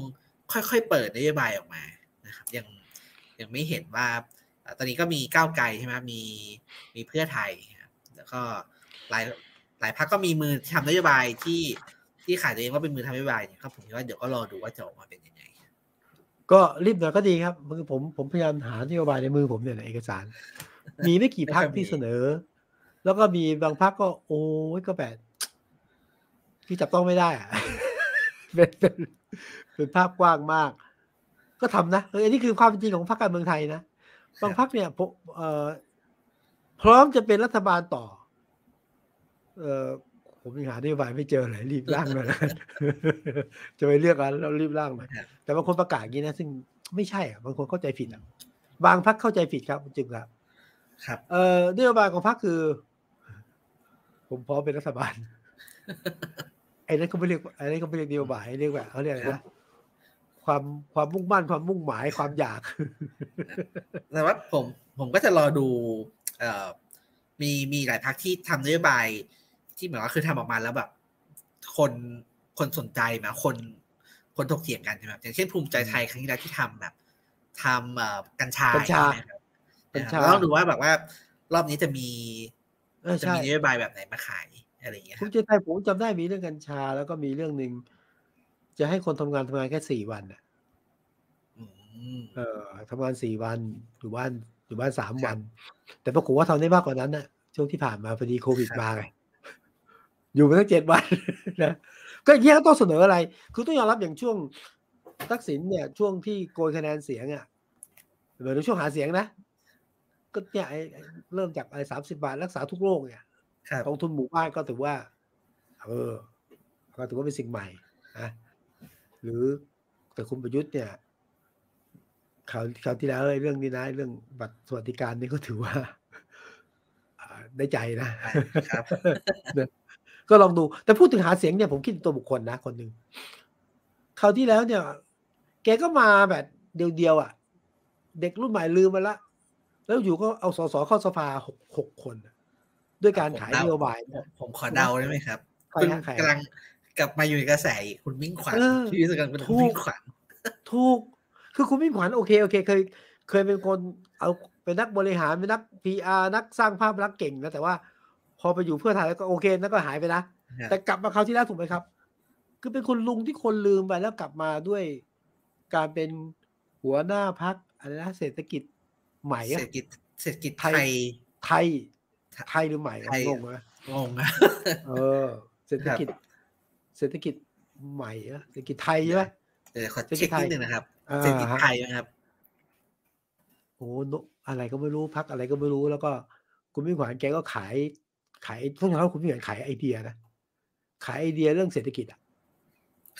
ค่อยๆเปิดนโยบายออกมานะครับ ยังยังไม่เห็นว่าเอ่อตอนนี้ก็มีก้าวไกลใช่ไหมมีมีเพื่อไทยครับแล้วก็หลายหลายพักก็มีมือทำนโยบายที่ที่ขายตัวเองว่าเป็นมือทำนโยบายเนี่ยครับผมคิดว่าเดี๋ยวก็รอดูว่าจะออกมาเป็นยังไง ก็รีบหน่อยก็ดีครับคือผมผมพยายามหานโยบายในมือผมเนี่ยในเอกสาร มีไม่กี่พักไม่ค่อยมีที่เสนอ แล้วก็มีบางพักก็ โอ้ยก็แบบที่จับต้องไม่ได้อะเป็นเป็นเป็นภาพกว้างมาก ก็ทำนะเอออันนี้คือความเป็นจริงของพรรคการเมืองไทยนะบางพักเนี่ยผมเอ่อพร้อมจะเป็นรัฐบาลต่อ เออ ผมยังหานโยบายไม่เจอเลยรีบร่างเลยนะจะไปเลือกกันแล้วรีบร่างหน่อยครับแต่บางคนประกาศอย่างนี้นะ ซึ่งไม่ใช่อะบางคนเข้าใจผิดอะบางพักเข้าใจผิดครับคุณจึงครับ ครับ เอ่อนโยบายของพรรคคือ ผมพร้อมเป็นรัฐบาลไอ้นั่นเขาไม่เรียกไอ้นั่นเขาไม่เรียกนโยบายเรียกแบบเขาเรียกอะไรนะความความมุ่งมั่นความมุ่งหมายความอยากแต่ว่าผมผมก็จะรอดู เอ่อมีมีหลายพักที่ทำนโยบาย ที่เหมือนว่าคือทำออกมาแล้วแบบ คนคนสนใจมาคนคนถกเถียงกันใช่ไหมครับอย่างเช่นภูมิใจไทยครั้งที่แล้วที่ทำแบบทำเอ่อกัญชากัญชาใช่ไหมครับกัญชาเราต้องดูว่าแบบว่ารอบนี้จะมีเออจะใช่มีนโยบายแบบไหนมาขายอะไรอย่างเงี้ยคภูรับมิใจไทยผมจำได้มีเรื่องกัญชา แล้วก็มีเรื่องหนึ่งจะให้คนทำงานทำงานแค่สี่วันน่ะอืมเออทำงานสี่วันอยู่บ้านอยู่บ้านสามครับวัน แต่ปรากฏว่าทำได้มากกว่านั้นน่ะช่วงที่ผ่านมาพอดีโควิดครับมาไง อยู่มาตั้งเจ็ดวันนะก็อย่างเงี้ยก็ต้องเสนออะไร คือต้องยอมรับอย่างช่วงทักษิณเนี่ยช่วงที่โกยคะแนนเสียงอะเหมือนในช่วงหาเสียงนะ ก็เนี่ยไอ้ไอ้เริ่มจากไอ้สามสิบาทรักษาทุกโรคเนี่ยครับกองทุนหมู่บ้านก็ถือว่า เออ ก็ถือว่าเป็นสิ่งใหม่นะหรือแต่คุณประยุทธ์เนี่ยคราวคราวที่แล้วไอ้เรื่องนี้นะไอ้เรื่องบัตรสวัสดิการนี่ก็ถือว่าอ่าได้ใจนะครับนะ ก็ลองดู แต่พูดถึงหาเสียงเนี่ยผมคิดถึงตัวบุคคลนะคนหนึ่งคราวที่แล้วเนี่ย แกก็มาแบบเดียวๆอะ เด็กรุ่นใหม่ลืมมาละ แล้วอยู่ก็เอาสสเข้าสภาหกหกคนน่ะด้วยการผมขายเดานโยบายผมผมขอเดาได้ไหมครับใครคุณฮะใครกำลังกลับมาอยู่ในกระแสอีกคุณมิ่งขวัญเออที่รู้สึกกันเป็นถูคุณกมิ่งขวัญถูก คือคุณมิ่งขวัญโอเคโอเค เคย เคยเป็นคนเอาเป็นนักบริหารเป็นนักพีอาร์นักสร้างภาพลักษณ์เก่งนะแต่ว่า พอไปอยู่เพื่อไทยแล้วก็โอเคนั่นก็หายไปนะแต่กลับมาคราวที่แล้วถูกไหมครับ คือเป็นคุณลุงที่คนลืมไปแล้วกลับมาด้วยการเป็นหัวหน้าพักอะไรนะเศรษฐกิจใหม่เศรอะษฐกิจเศรษฐกิจไทไทยยไทยไทยหรือใหม่อะไทยงงไหมงงอะเออ เศรษฐกิจ เศรษฐกิจใหม่อะเศรษฐกิจไทยใช่ไหมเดี๋ยวขอเศรษฐกิเช็จคไทยนิดนึงนะครับอ่าเศรษฐกิจฮะไทยนะครับโอ้โนอะไรก็ไม่รู้พักอะไรก็ไม่รู้แล้วก็คุณมิ่งขวัญแกก็ขาย ขายต้องยอมรับคุณมิ่งขวัญขายไอเดียนะขายไอเดียเรื่องเศรษฐกิจอะ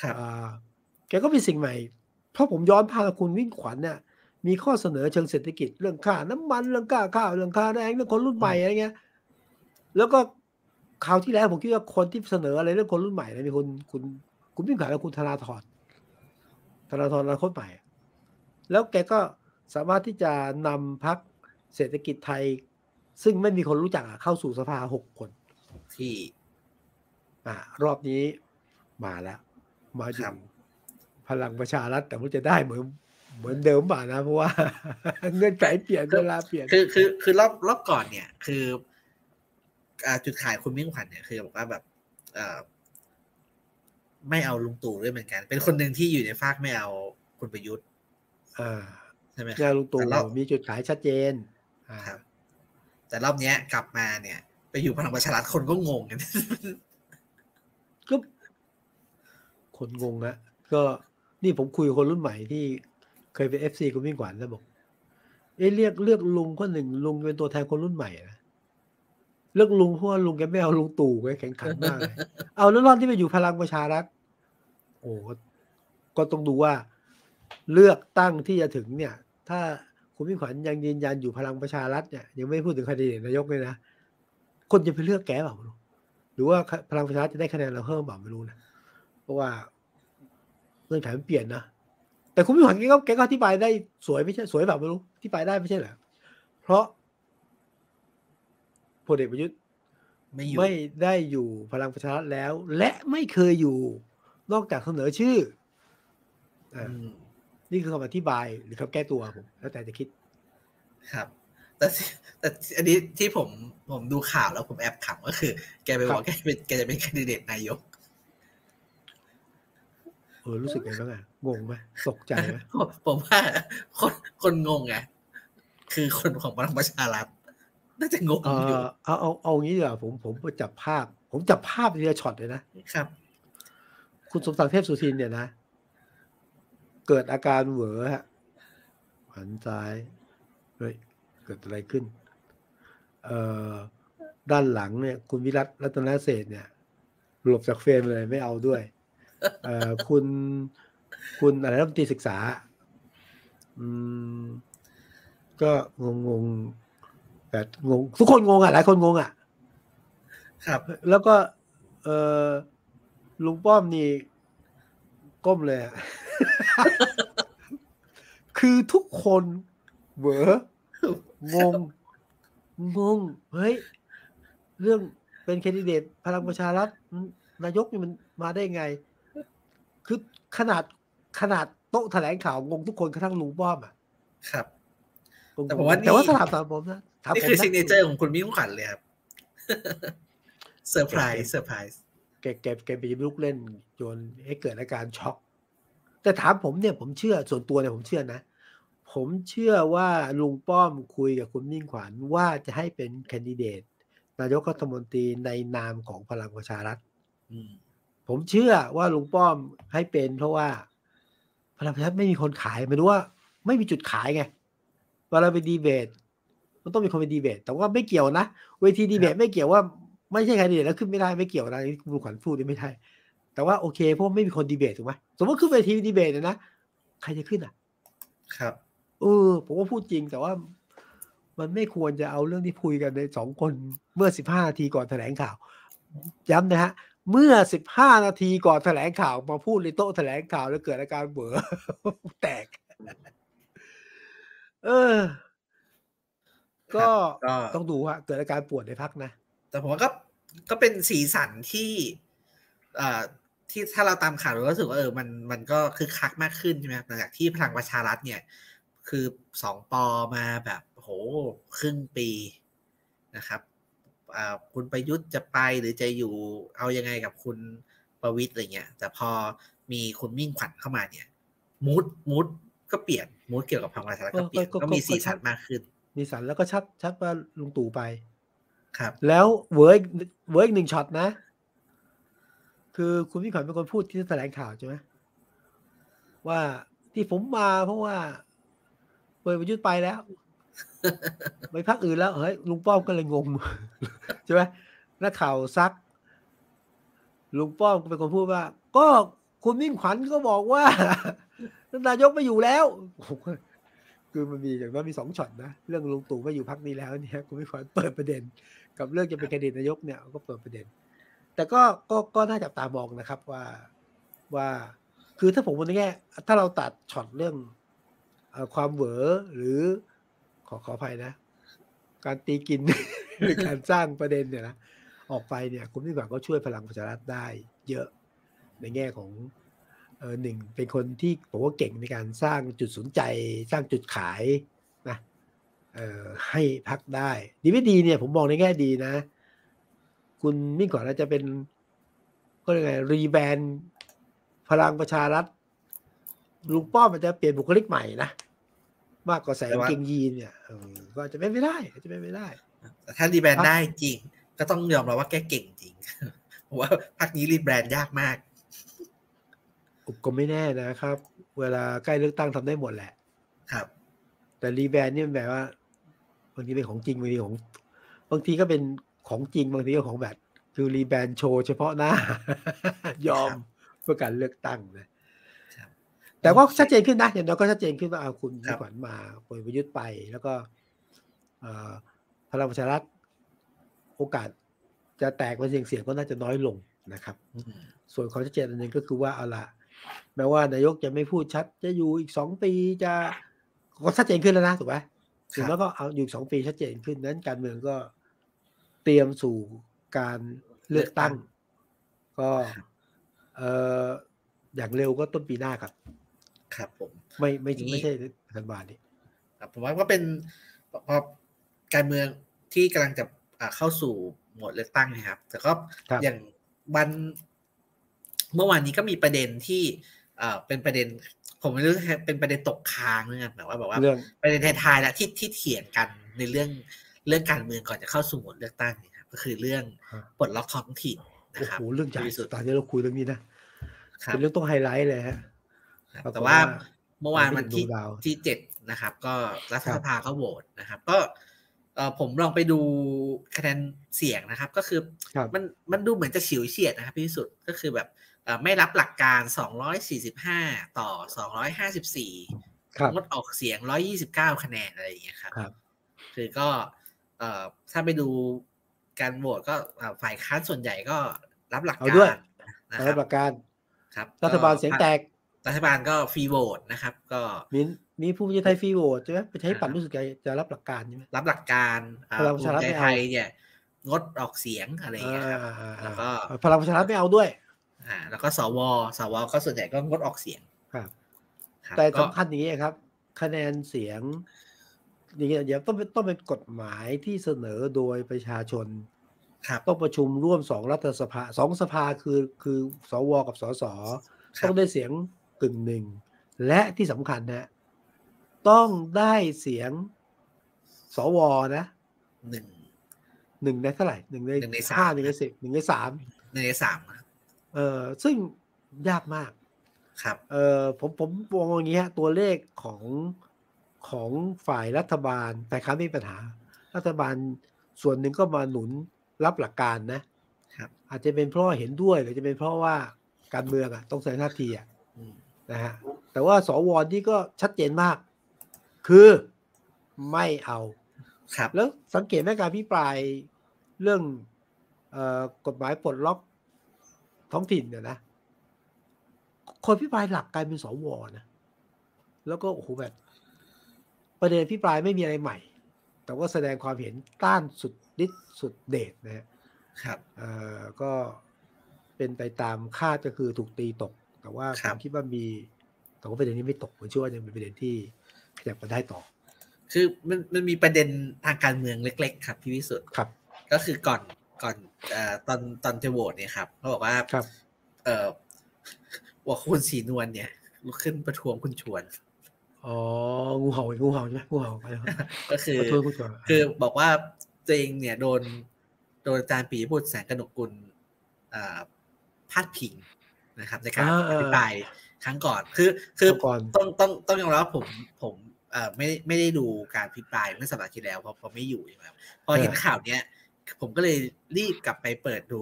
ครับอ่าแกก็มีสิ่งใหม่เพราะผมย้อนพาคุณวิ่งขวัญเนี่ยมีข้อเสนอเชิงเศรษฐกิจเรื่องค่าน้ำมันเรื่องค่าข้าวเรื่องค่าแรงเรื่องคนรุ่นใหม่อะไรเงี้ย แล้วก็คราวที่แล้วผมคิดว่าคนที่เสนออะไรเรื่องคนรุ่นใหม่เนี่ยมีคุณคุณคุณวิ่งขวัญและคุณธนาธรธนาธรอนาคตใหม่ แล้วแกก็สามารถที่จะนำพักเศรษฐกิจไทย ซึ่งไม่มีคนรู้จักอะเข้าสู่สภาหกคนที่อ่ารอบนี้มาแล้ว มาถึครังบพลังประชารัฐแต่ว่าจะได้เหมือนเหมือนเดิมป่ะนะ เพราะว่าเงื่อนไขเปลี่ยนเวลาเปลี่ยนคือคือคือรอบรอบก่อนเนี่ย คืออ่าจุดขายคุณมิ่งขวัญเนี่ยคือบอกว่าแบบเอ่อไม่เอาลุงตู่ด้วยเหมือนกัน เป็นคนหนึ่งที่อยู่ในฝากไม่เอาคุณประยุทธ์อ่าใช่ไหมคงารันบลุงตู่แต่รอบมีจุดขายชัดเจนอ่าครับ แต่รอบเนี้ยกลับมาเนี่ย ไปอยู่พลังประชารัฐคนก็งงกันก็คนงงอะก็นี่ผมคุยกับคนรุ่นใหม่ที่เคยเป็น FC คุณมิ่งขวัญแล้วบอกเอ๊ะเรียกเลือกลุงคนหนึ่งลุงเป็นตัวแทนคนรุ่นใหม่นะเลือกลุงเพราะว่าลุงแกไม่เอาลุงตู่แกแข็งขันมากเลยเอาแล้วรอบที่ไปอยู่พลังประชารัฐโอ้ก็ก็ต้องดูว่า เลือกตั้งที่จะถึงเนี่ย ถ้า คุณมิ่งขวัญยังยืนยันอยู่พลังประชารัฐเนี่ยยังไม่พูดถึงคดีนายกเลยนะคนจะไปเลือกแกเปล่าไม่รู้หรือว่าพลังประชารัฐจะได้คะแนนเราเพิ่มเปล่าไม่รู้นะเพราะว่าเงื่อนไขมันเปลี่ยนนะแต่คุณมิ่งขวัญแกก็แกก็อธิบายได้สวยไม่ใช่สวยแบบไม่รู้อธิบายได้ไม่ใช่เหรอเพราะพลเอกประยุทธ์ไม่อยู่ไม่ได้อยู่พลังประชารัฐแล้ว และไม่เคยอยู่นอกจากเสนอชื่ออ่าอืม นี่คือคำอธิบายหรือคำแก้ตัวผมแล้วแต่จะคิดครับ แต่ที่แต่อันนี้ที่ผมผมดูข่าวแล้วผมแอบขำก็คือ แกไปบอกคแกรับเป็นแกจะเป็นแคนดิเดตนายกเออรู้สึกไงบ้างอะงงไหมตกใจไหมผมผมว่าคนคนงงไงคือคนของพลังประชารัฐน่าจะงงเออยู่อเอาเอาเอางี้ดีกว่าผมผมจับภาพ ผมจับภาพทีละช็อตเลยนะครับ คุณสมศักดิ์เทพสุทินเนี่ยนะ เกิดอาการเหวอฮะหันซ้ายเฮ้ยเกิดอะไรขึ้น เอ่อด้านหลังเนี่ย คุณวิรัตรัตนเศรษฐ์เนี่ย หลบจากเฟรมเลยไม่เอาด้วย เอ่อคุณคุณอะไรรัฐมนตรีศึกษา อืม ก็งงงๆแต่งง ทุกคนงงอะ หลายคนงงอะ ครับ แล้วก็ เออลุงป้อมนี่ ก้มเลยอะ คือทุกคนเหวองง งง เฮ้ย เรื่องเป็นแคนดิเดตพลังประชารัฐมันนายกนี่มันมาได้ไง คือขนาดขนาดโต๊ะแถลงข่าวงงทุกคนกระทั่งลุงป้อมอะ ครับงงแต่ผมว่านี่แต่ว่าถ้าถามถามผมนะถามนี่ผมคือนะ signature ของคุณมิ่งขวัญเลยครับ surprise surprise แกแกแกไปลูกเล่นจนให้เกิดอาการช็อก แต่ถามผมเนี่ยผมเชื่อส่วนตัวเนี่ยผมเชื่อนะ ผมเชื่อว่าลุงป้อมคุยกับคุณมิ่งขวัญว่าจะให้เป็น candidate นายกรัฐมนตรีในนามของพลังประชารัฐอืมผมเชื่อว่าลุงป้อมให้เป็น เพราะว่าพลังประชารัฐไม่มีคนขายไม่รู้ว่า ไม่มีจุดขายไงเวลาไปดีเบต มันต้องมีคนไปดีเบต แต่ว่าไม่เกี่ยวนะเวทีดีเบตไม่เกี่ยวว่าไม่ใช่แคนดิเดตแล้วขึ้นไม่ได้ไม่เกี่ยวนะที่คุณขวัญพูดนี่ไม่ใช่แต่ว่าโอเคเพราะว่าไม่มีคนดีเบตถูกไหมส มมติขึ้นเวทีดีเบตเนี่ยนะใครจะขึ้นอะ ครับเออผมว่าพูดจริงแต่ว่ามันไม่ควรจะเอาเรื่องที่คุยกันในสองคนเมื่อสิบห้านาทีก่อนแถลงข่าว ย้ำนะฮะ เมื่อสิบห้านาทีก่อนแถลงข่าว มาพูดในโต๊ะแถลงข่าวแล้วเกิดอาการเบื่อแตก เออ ก็ก็ต้องดูฮะเกิดอาการปวดในพักนะ แต่ผมว่าก็ก็เป็นสีสันที่เอ่อ ที่ถ้าเราตามข่าวเราก็รู้สึกว่าเออมันมันก็คือคักมากขึ้นใช่ไหมครับหลังจากที่พลังประชารัฐเนี่ย คือสองปอมาแบบโหครึ่งปีนะครับอ่าคุณประยุทธ์จะไปหรือจะอยู่เอายังไงกับคุณประวิตรอะไรเงี้ย แต่พอมีคุณมิ่งขวัญเข้ามาเนี่ย mood mood ก็เปลี่ยน mood เกี่ยวกับพลังประชารัฐก็เปลี่ยนก็ก็ก็มีก็สีสันก็มากขึ้น มีสันแล้วก็ชัดชัดว่าลุงตู่ไป ครับ แล้ว work work หนึ่งช็อตนะ คือคุณมิ่งขวัญเป็นคนพูดที่แถลงข่าวใช่ไหมว่าที่ผมมาเพราะว่าเปิดประยุทธ์ไปแล้วไปพักอื่นแล้วเฮ้ยลุงป้อมก็เลยงงใช่ไหมนักข่าวซัก ลุงป้อมเป็นคนพูดว่า ก็คุณมิ่งขวัญก็บอกว่านายกไม่อยู่แล้วคือมันมีอย่างน้อยมีสองช็อตนะเรื่องลุงตู่ไม่อยู่พักนี้แล้วเนี่ยคุณมิ่งขวัญเปิดประเด็น กับเรื่องจะเป็นแคนดิเดตนายกเนี่ยก็เปิดประเด็น แต่ก็ก็ก็น่าจับตามองนะครับว่าว่า คือถ้าผมมองในแง่ถ้าเราตัดช็อตเรื่องอความเหวอหรือขอขออภัยนะ การตีกินหรือการสร้างประเด็นเนี่ยนะออกไปเนี่ยคุณมิ่งขวัญก็ช่วยพลังประชารัฐได้เยอะในแง่ของเออหนึ่งเป็นคนที่ผมว่าเก่งในการสร้างจุดสนใจ สร้างจุดขายนะเออให้พักได้ ดีไม่ดีเนี่ยผมมองในแง่ดีนะ คุณมิ่งขวัญอาจจะเป็นก็เรียกไง rebrand พลังประชารัฐลุงป้อมมันจะเปลี่ยนบุคลิกใหม่นะ มากกว่าใส่กางเกงยีนเนี่ยเออก็อาจจะเป็นไม่ได้อาจจะเป็นไม่ได้ แต่ถ้า rebrand ได้จริง ก็ต้องยอมรับว่าแกเก่งจริงเพราะว่าพักนี้ rebrand ยากมากก็ไม่แน่นะครับ เวลาใกล้เลือกตั้งทำได้หมดแหละ ครับ แต่ rebrand เนี่ยมันแบบว่าบางทีเป็นของจริงบางทีของ บางทีก็เป็น ของจริงบางทีก็ของแบบคือ rebrand โชว์เฉพาะหน้า ยอมครับเพื่อการเลือกตั้งนะครับแต่ก็ชัดเจนขึ้นนะอย่างน้อยก็ชัดเจนขึ้นว่าเอาครับคุณครัมิ่งขวัญมาปล่อยประยุทธ์ไป แล้วก็เอ่อพลังประชารัฐโอกาสจะแตกเป็นเสี่ยงเสี่ยงก็น่าจะน้อยลงนะครับอืมส่วนความชัดเจนอันหนึ่งก็คือว่าเอาละแม้ว่านายกจะไม่พูดชัด จะอยู่อีกสองปีจะก็ชัดเจนขึ้นแล้วนะถูกไหมถึงแล้วก็เอาอยู่อีกสองปีชัดเจนขึ้นนั้นการเมืองก็ เตรียมสู่การเลือกตั้ง ก็เอออย่างเร็วก็ต้นปีหน้าครับ ครับผม ไม่ไม่ทีนี้ไม่ใช่ธันวานี้ครับผมว่าก็เป็นพอการเมืองที่กำลังจะอ่าเข้าสู่โหมดเลือกตั้งนะครับ แต่ก็ครับอย่างวันเมื่อวานนี้ก็มีประเด็นที่เอ่อเป็นประเด็น ผมไม่รู้เป็นประเด็นตกค้างเนี่ยแบบว่าแบบว่าเรื่องประเด็นท้ายๆแล้วที่ที่เถียงกันในเรื่อง เรื่องการเมืองก่อนจะเข้าสู่โหมดเลือกตั้งเนี่ยครับก็คือเรื่องฮะปลดล็อกท้องถิ่นนะโอ้ครับโหเรื่องใหญ่ที่สุดตอนนี้เราคุยเรื่องนี้นะครับเป็นเรื่องต้องไฮไลท์เลยฮะครับปรากฏแต่ว่าว่าเมื่อวานวันที่ไม่ถึงดวงดาวที่เจ็ดนะครับ ก็รัฐครัสบภาเขาโหวตนะครับ ก็เอ่อผมลองไปดูคะแนนเสียงนะครับ ก็คือครับมันมันดูเหมือนจะฉิวเฉียดนะครับพี่สุดก็คือแบบเอ่อไม่รับหลักการ 245 ต่อ 254ครับงดออกเสียง 129 คะแนนอะไรอย่างเงี้ยครับครับคือก็เอ่อ ถ้าไปดูการโหวตก็เอ่อฝ่ายค้านส่วนใหญ่ก็รับหลักเอากาด้วยรนะครัรับบหลักการครับ รัฐบาลเสียงแตก รัฐบาลก็ฟรีโหวตนะครับ ก็มีมีภูมิใจไทยฟรีโหวตใช่ไหมไปใช้ปั่นรู้สึกจะจะรับหลักการใช่ไหมรับหลักการอ่าพลังประชารัฐภูมิใจไม่เอาไทยเนี่ยงดออกเสียงอะไรอย่างเงี้ยครับอ่าแล้วก็พลังประชารัฐไม่เอาด้วย อ่า แล้วก็สวสวก็ส่วนใหญ่ก็งดออกเสียงครับครับแต่ก็สำคัญอย่างนี้ครับ คะแนนเสียง อย่างเงี้ยเดี๋ยวต้องเป็นต้องเป็นกฎหมายที่เสนอโดยประชาชนครับต้องประชุมร่วมสองรัฐสภาสองสภาคือคือสวกับสสคต้รัอบงได้เสียงกึ่งหนึ่ง และที่สำคัญนะ ต้องได้เสียงสวนะหนึ่งหนึ่งในเท่าไหร่หนึ่งในหนึ่งในสามห้าหนึ่งในสิบหนึ่งในสามหนึ่งในสามนะเออซึ่งยากมาก ครับ เออผมผมมองอย่างนี้ฮะตัวเลขของ ของฝ่ายรัฐบาล แต่ค้านไม่มีปัญหา รัฐบาลส่วนหนึ่งก็มาหนุนรับหลักการนะครับ อาจจะเป็นเพราะว่าเห็นด้วยหรือจะเป็นเพราะว่าการเมืองอะต้องแสดงท่าทีอะอืมนะฮะแต่ว่าสวนี่ก็ชัดเจนมาก คือไม่เอาครับแล้วสังเกตไหมการพิปรายเรื่องเออกฎหมายปลดล็อกท้องถิ่นเนี่ยนะคนพิปรายหลักกลายเป็นสวนะแล้วก็โอ้โหแบบ ประเด็นพิปรายไม่มีอะไรใหม่ แต่ว่าแสดงความเห็นต้านสุดฤทธิ์สุดเดชนะฮะครับเอ่อก็เป็นไปตามคาดก็คือถูกตีตก แต่ว่าคผรับมคิดว่ามีแต่ว่าประเด็นนี้ไม่ตกผมเชื่อว่ายังเป็นประเด็นที่ขยับมาได้ต่อ คือมันมันมีประเด็นทางการเมืองเล็ก ๆ ครับพี่วิสุทธ์ครับ ก็คือก่อนก่อนเอ่อตอนตอนจะโหวตเนี่ยครับเขาบอกว่าครับ เอ่อว่าคุณสีนวลเนี่ยลุกขึ้นประท้วงคุณชวน อ๋อ งูเห่าอีกงูเห่าใช่ไหมงูเห่าไปแล้วก็คือขอโทษคุณก่อนคือบอกว่าตัวเองเนี่ยโดน โดนอาจารย์ปียบุตรแสงกนกกุลเอ่อพาดพิงนะครับ ในการอภิปรายครั้งก่อน คือ คือก่อนต้องต้องต้องยอมรับว่าผมผมเอ่อไม่ไม่ได้ดูการพิปรายเมื่อสัปดาห์ที่แล้วเพราะเพราะไม่อยู่ใช่ไหมครับพอเห็นข่าวเนี้ยผมก็เลยรีบกลับไปเปิดดู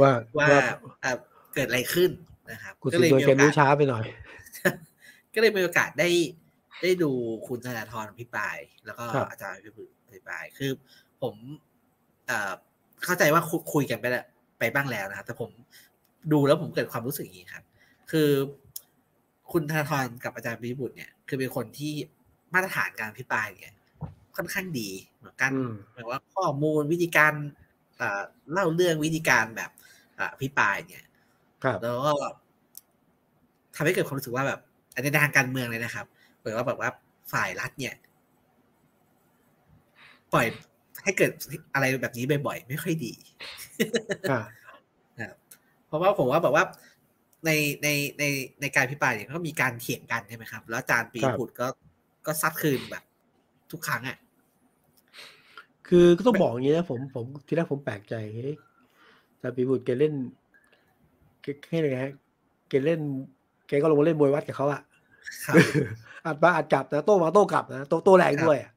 ว่าว่าว่าว่าเอ่อเกิดอะไรขึ้นนะครับคุณก็สิเลยโดยมีแกโอการู้สช้าไปหน่อย ก็เลยมีโอกาสได้ได้ดูคุณธนาธรพิปราย แล้วก็ครับอาจารย์พิบุตรอธิบาย คือผมเอ่อเข้าใจว่าคุคุยกันไปแล้วไปบ้างแล้วนะครับแต่ผมดูแล้วผมเกิดความรู้สึกอย่างนี้ครับ คือคุณธนาธรกับอาจารย์พิบุตรเนี่ย คือเป็นคนที่มาตรฐานการพิปรายเนี่ย ค่อนข้างดีเหมือนกันอืมหมายว่าข้อมูลวิธีการเอ่อเล่าเรื่องวิธีการแบบเอ่อพิปรายเนี่ยครับแล้วก็ทำให้เกิดความรู้สึกว่าแบบ อันในทางการเมืองเลยนะครับเหมือนว่าแบบว่าฝ่ายรัฐเนี่ย ปล่อยให้เกิดอะไรแบบนี้บ่อยๆไม่ค่อยดีอ่านะครับเพราะว่าผมว่าแบบว่าในในในในการพิปรายเนี่ยก็มีการเถียงกันใช่ไหมครับ แล้วอาจารย์ปีครับบุตรก็ก็ซัดคืนแบบ ทุกครั้งอะคือก็ต้องบอกอย่างนี้นะผมผมทีแรกผมแปลกใจเฮ้ยแต่ปีบุตรแกเล่นแกแค่ไหนฮะแกเล่นแกก็ลงมาเล่นมวยวัดกับเขาอะครับอัดมาอัดกลับนะโต้มาโต้กลับนะโต้โต้แรงครับด้วยอะ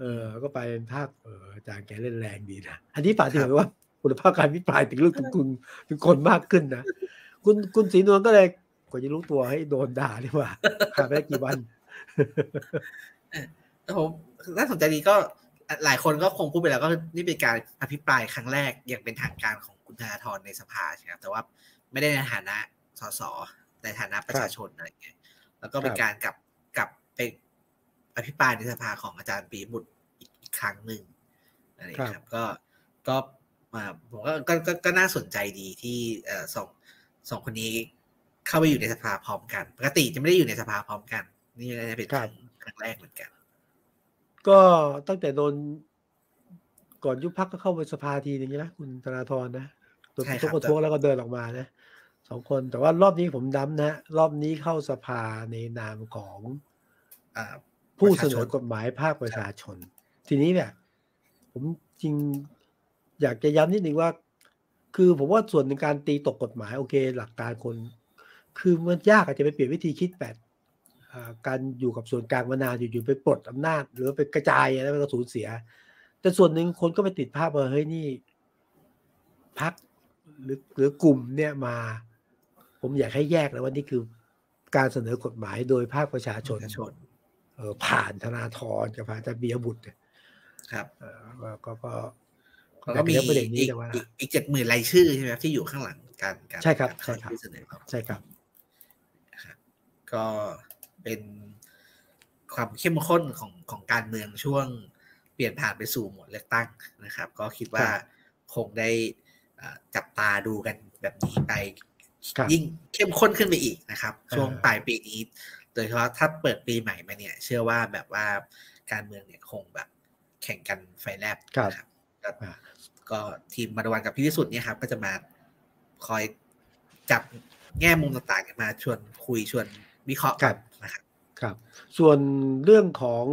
เออ ก็ไปเป็นภาคเอออาจารย์แกเล่นแรงดีนะอันนี้ฝากที่คหรับมายว่าคุณภาพการพิปรายถึงเรื่องถึงคุณถึงคนมากขึ้นนะคุณคุณศรีนวลก็เลยกว่าจะรู้ตัวให้โดนด่าดีกว่าผ่านไปได้กี่วันแล้วผมน่าสนใจดีก็หลายคนก็คงพูดไปแล้วก็นี่เป็นการอภิปรายครั้งแรกอย่างเป็นทางการของคุณธนาธรในสภาใช่ไหมครับแต่ว่าไม่ได้ในฐานะสส ในฐานะประชาชนอะไรอย่างเงี้ยแล้วก็เป็นครับการกลับกลับไปอภิปรายในสภาของอาจารย์ปีบุตรอีกอีกครั้งหนึ่งอะไรอย่างเงี้ยครับ ก็ก็มาผมก็ก็ก็ก็น่าสนใจดีที่เอ่อสองสองคนนี้เข้าไปอยู่ในสภาพร้อมกัน ปกติจะไม่ได้อยู่ในสภาพร้อมกัน นี่น่าจะเป็นครั้งครั้งแรกเหมือนกัน ก็ตั้งแต่โดนก่อนยุบพักก็เข้าไปสภาทีนึงนะคุณธนาธรนะโดนใช่ทุกครับประท้วงแล้วก็เดินออกมานะ สองคนแต่ว่ารอบนี้ผมดำนะ รอบนี้เข้าสภาในนามของอผู้เสนอกฎหมายภาคประชาชน ทีนี้เนี่ย ผมจริงอยากจะย้ำนิดนึงว่า คือผมว่าส่วนในการตีตกกฎหมายโอเค หลักการคน คือมันยากอาจจะไปเปลี่ยนวิธีคิดแบบการอยู่กับส่วนกลางมานานอยู่ๆไปปลดอำนาจ หรือไปกระจายแล้วมันก็สูญเสีย แต่ส่วนหนึ่งคนก็ไปติดภาพว่าเฮ้ยนี่พักหรือหรือกลุ่มเนี่ยมา ผมอยากให้แยกเลยว่านี่คือการเสนอกฎหมายโดยภาคประชาชนประชาชนเออผ่านธนาธรกับผ่านอาจารย์เบียร์บุตรเนี่ยครับเออก็ก็ก็แล้วก็มีแต่ประเด็นนี้อีกแต่ว่าอีกอีกเจ็ดหมื่นรายชื่อใช่ไหมครับที่อยู่ข้างหลังการการใช่ครับกาใช่ครับที่เสนอครับใช่ครับนะครับ ก็เป็นความเข้มข้นของของการเมืองช่วงเปลี่ยนผ่านไปสู่โหมดเลือกตั้งนะครับ ก็คิดว่าครับคงได้เอ่อจับตาดูกันแบบนี้ไปครับ ยิ่งเข้มข้นขึ้นไปอีกนะครับเออช่วงปลายปีนี้ โดยเฉพาะถ้าเปิดปีใหม่มาเนี่ย เชื่อว่าแบบว่าการเมืองเนี่ยคงแบบแข่งกันไฟแลบนะครับก็อ่าก็ทีมมาดวันกับพี่วิสุทธ์เนี่ยครับ ก็จะมาคอยจับแง่มุมต่างๆมาชวนคุยชวนวิเคราะห์กันนะครับครับ ส่วนเรื่องของ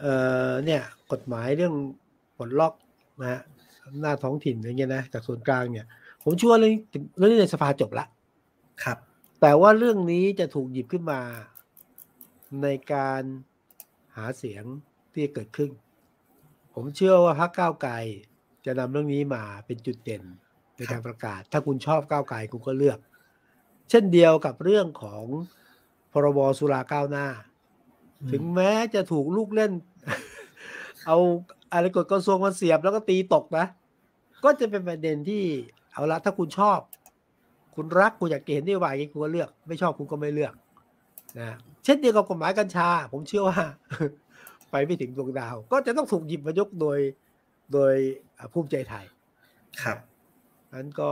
เอ่อเนี่ยกฎหมายเรื่องปลดล็อกนะฮะอำนาจท้องถิ่นอะไรเงี้ยนะจากส่วนกลางเนี่ย ผมเชื่อว่าเรื่องเรื่องนี้ในสภาจบละครับ แต่ว่าเรื่องนี้จะถูกหยิบขึ้นมาในการหาเสียงที่จะเกิดขึ้น ผมเชื่อว่าพรรคก้าวไกลจะนำเรื่องนี้มาเป็นจุดเด่นในการประกาศ ถ้าคุณชอบก้าวไกลคุณก็เลือก เช่นเดียวกับเรื่องของพรบสุราก้าวหน้าอืมถึงแม้จะถูกลูกเล่น เอาอะไรกฎกระทรวงมาเสียบแล้วก็ตีตกนะ ก็จะเป็นประเด็นที่ เอาละถ้าคุณชอบ คุณรักคุณอยากเห็นนโยบายอย่างนี้คุณก็เลือก ไม่ชอบคุณก็ไม่เลือกนะเช่นเดียวกับกฎหมายกัญชา ผมเชื่อว่า ไปไม่ถึงดวงดาว ก็จะต้องถูกหยิบมายกโดยโดยอ่าภูมิใจไทย ครับนั้นก็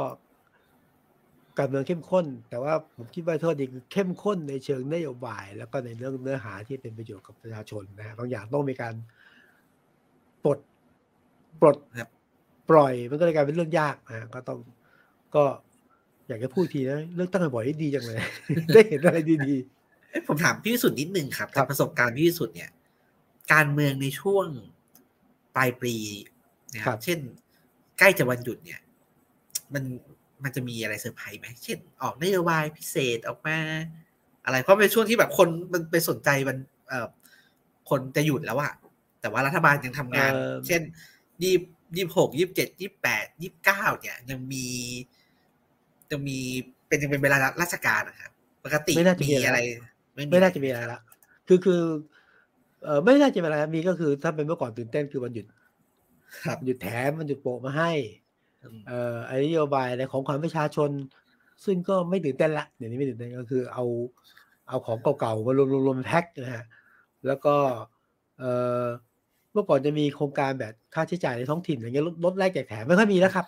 การเมืองเข้มข้น แต่ว่าผมคิดว่าโทษดีคือเข้มข้นในเชิงนโยบาย แล้วก็ในเรื่องเนื้อหาที่เป็นประโยชน์กับประชาชนนะฮะบางอย่างต้องมีการปลดปลดครับ ปล่อยมันก็เลยกลายเป็นเรื่องยากนะฮะก็ต้องก็อยากจะพูดทีนะเลือกตั้งบ่อยๆดีจังเลย ได้เห็นอะไรดีเอ้ยผมถามพี่วิสุทธิ์นิดนึงครับครัจากประสบการณ์พี่วิสุทธิ์เนี่ย การเมืองในช่วงปลายปีนะครับครับเช่น ใกล้จะวันหยุดเนี่ย มันมันจะมีอะไรเซอร์ไพรส์ไหมเช่น ออกนโยบายพิเศษออกมา อะไรเพราะเป็นช่วงที่แบบคนมันไปสนใจมันเอ่อคนจะหยุดแล้วอะแต่ว่ารัฐบาลยังทำงานเอ่อเช่นยี่ ยี่หกยี่เจ็ดยี่แปดยี่เก้าเนี่ยยังมียังมีไปเป็นยังเป็นเวลาราชการนะครับปกติไม่น่าจะมีมีอะไร ไม่น่าจะมีอะไรละคือคือ เออไม่น่าจะมีอะไรมีก็คือถ้าเป็นเมื่อก่อนตื่นเต้นคือวันหยุด ครับหยุดแถมมันหยุดโปะมาให้อืมเอ่อไอ้นโยบายอะไรของขวัญประชาชน ซึ่งก็ไม่ตื่นเต้นละเดี๋ยวนี้ไม่ตื่นเต้นก็คือ เอาเอาของเก่าๆมารวมรวมรวมแพ็คนะฮะแล้วก็ เอ่อ เมื่อก่อนจะมีโครงการแบบค่าใช้จ่ายในท้องถิ่นอย่างเงี้ยลดลดแลกแจกแถมไม่ค่อยมีแล้วครับ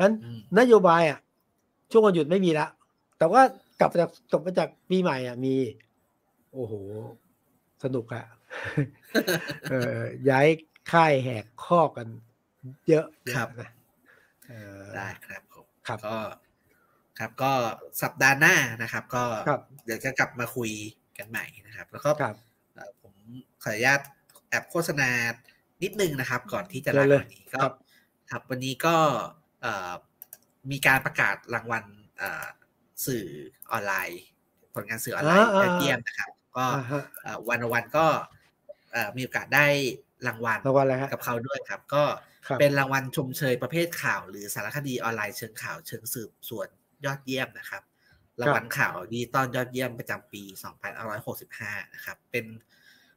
งั้นอืมนโยบายอะช่วงวันหยุดไม่มีละแต่ว่ากลับมาจากกลับมาจากปีใหม่อะมี โอ้โห สนุกอะเออย้ายค่ายแหกข้อกกันเยอะเยอะครับนะเออได้ครับผมครับก็ครับก็สัปดาห์หน้านะครับ ก็ครับเดี๋ยวจะกลับมาคุยกันใหม่นะครับ แล้วก็ครับเอ่อผมขออนุญาต แอบโฆษณานิดนึงนะครับ ก่อนที่จะเชิลาญเลยวันนี้ก็ครับครับวันนี้ก็เอ่อมีการประกาศรางวัลเอ่อสื่อออนไลน์ ผลงานสื่อออนไลน์อ่ายอดเยี่ยมนะครับ ก็อ่าฮะเอ่อวันวันก็เอ่อมีโอกาสได้รางวัลรางวัลอะไรฮะกับเขาด้วยครับ ก็ครับเป็นรางวัลชมเชยประเภทข่าว หรือสารคดีออนไลน์เชิงข่าวเชิงสืบสวนยอดเยี่ยมนะครับรางวัลข่าวดิจิตอลยอดเยี่ยมประจำปี 2565 นะครับ เป็น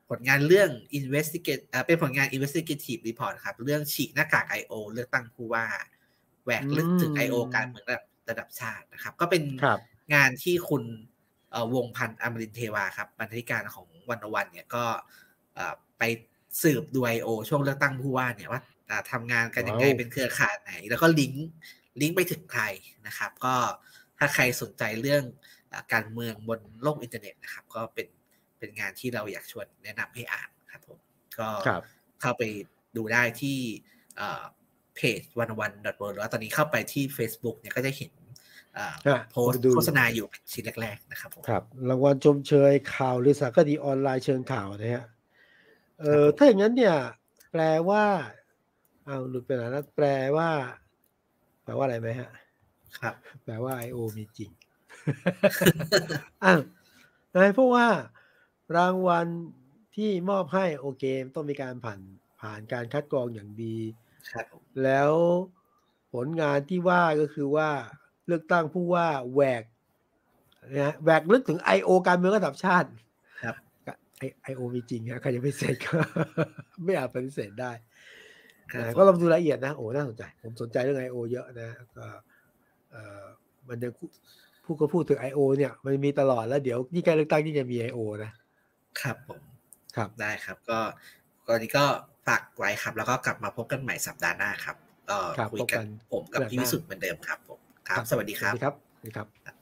ผลงานเรื่อง investigate เอ่อเป็นผลงาน investigative report ครับ เรื่องฉีกหน้ากาก I.O. เลือกตั้งผู้ว่าแหวกลึกถึงอืม I.O. การเมืองระดับระดับชาตินะครับ ก็เป็นครับงานที่คุณเอ่อวงพันธ์อมรินทร์เทวาครับบรรณาธิการของวันวันเนี่ยก็เอ่อไปสืบดู IO ช่วงเลือกตั้งผู้ว่าเนี่ยว่าอ่าทำงานกันยังไงว้าวเป็นเครือข่ายไหน แล้วก็ link link ไปถึงใครนะครับ ก็ถ้าใครสนใจเรื่องอาการเมืองบนโลกอินเทอร์เน็ตนะครับ ก็เป็น เป็นงานที่เราอยากชวนแนะนำให้อ่านครับผม ก็ครับเข้าไปดูได้ที่เอ่อ page one o one dot world หรือว่าตอนนี้เข้าไปที่ Facebook เนี่ยก็จะเห็นเอ่ออะโพสต์ดูโฆษณาอยู่เป็นชิ้นแรกๆนะครับผมครับรางวัลชมเชยข่าวหรือสารคดีออนไลน์เชิงข่าวนะฮะเออครับผมถ้าอย่างนั้นเนี่ย แปลว่าเอาหลุดไปไหนแล้วแปลว่า แปลว่าอะไรไหมฮะ ครับ แปลว่า I.O. มีจริงอ้าวนะเพราะว่า รางวัลที่มอบให้โอเคต้องมีการผ่านผ่านการคัดกรองอย่างดีครับผมแล้วผลงานที่ว่าก็คือว่าเลือกตั้งผู้ว่าแหวกนะฮะแหวกลึกถึง I.O. การเมืองระดับชาติครับไอไอโอมีจริงฮะใครจะไม่เสร็จก็ไม่อาจปฏิเสธได้ครับนะผมก็ลองดูรายละเอียดนะโอ้น่าสนใจ ผมสนใจเรื่อง I.O. เยอะนะก็เอ่อมันยังพูดก็พูดถึง I.O. เนี่ยมันมีตลอดแล้วเดี๋ยวยิ่งใกล้เลือกตั้งยิ่งจะมี I.O. นะ ครับผมครับได้ครับ ก็ตอนนี้ก็ฝากไว้ครับ แล้วก็กลับมาพบกันใหม่สัปดาห์หน้าครับก็ครับคุยกันพบกันผมกับสัปดาห์หพี่น้าวิสุทธ์เหมือนเดิมครับผมครับ สวัสดีครับสวัสดีครับสวัสดีครับ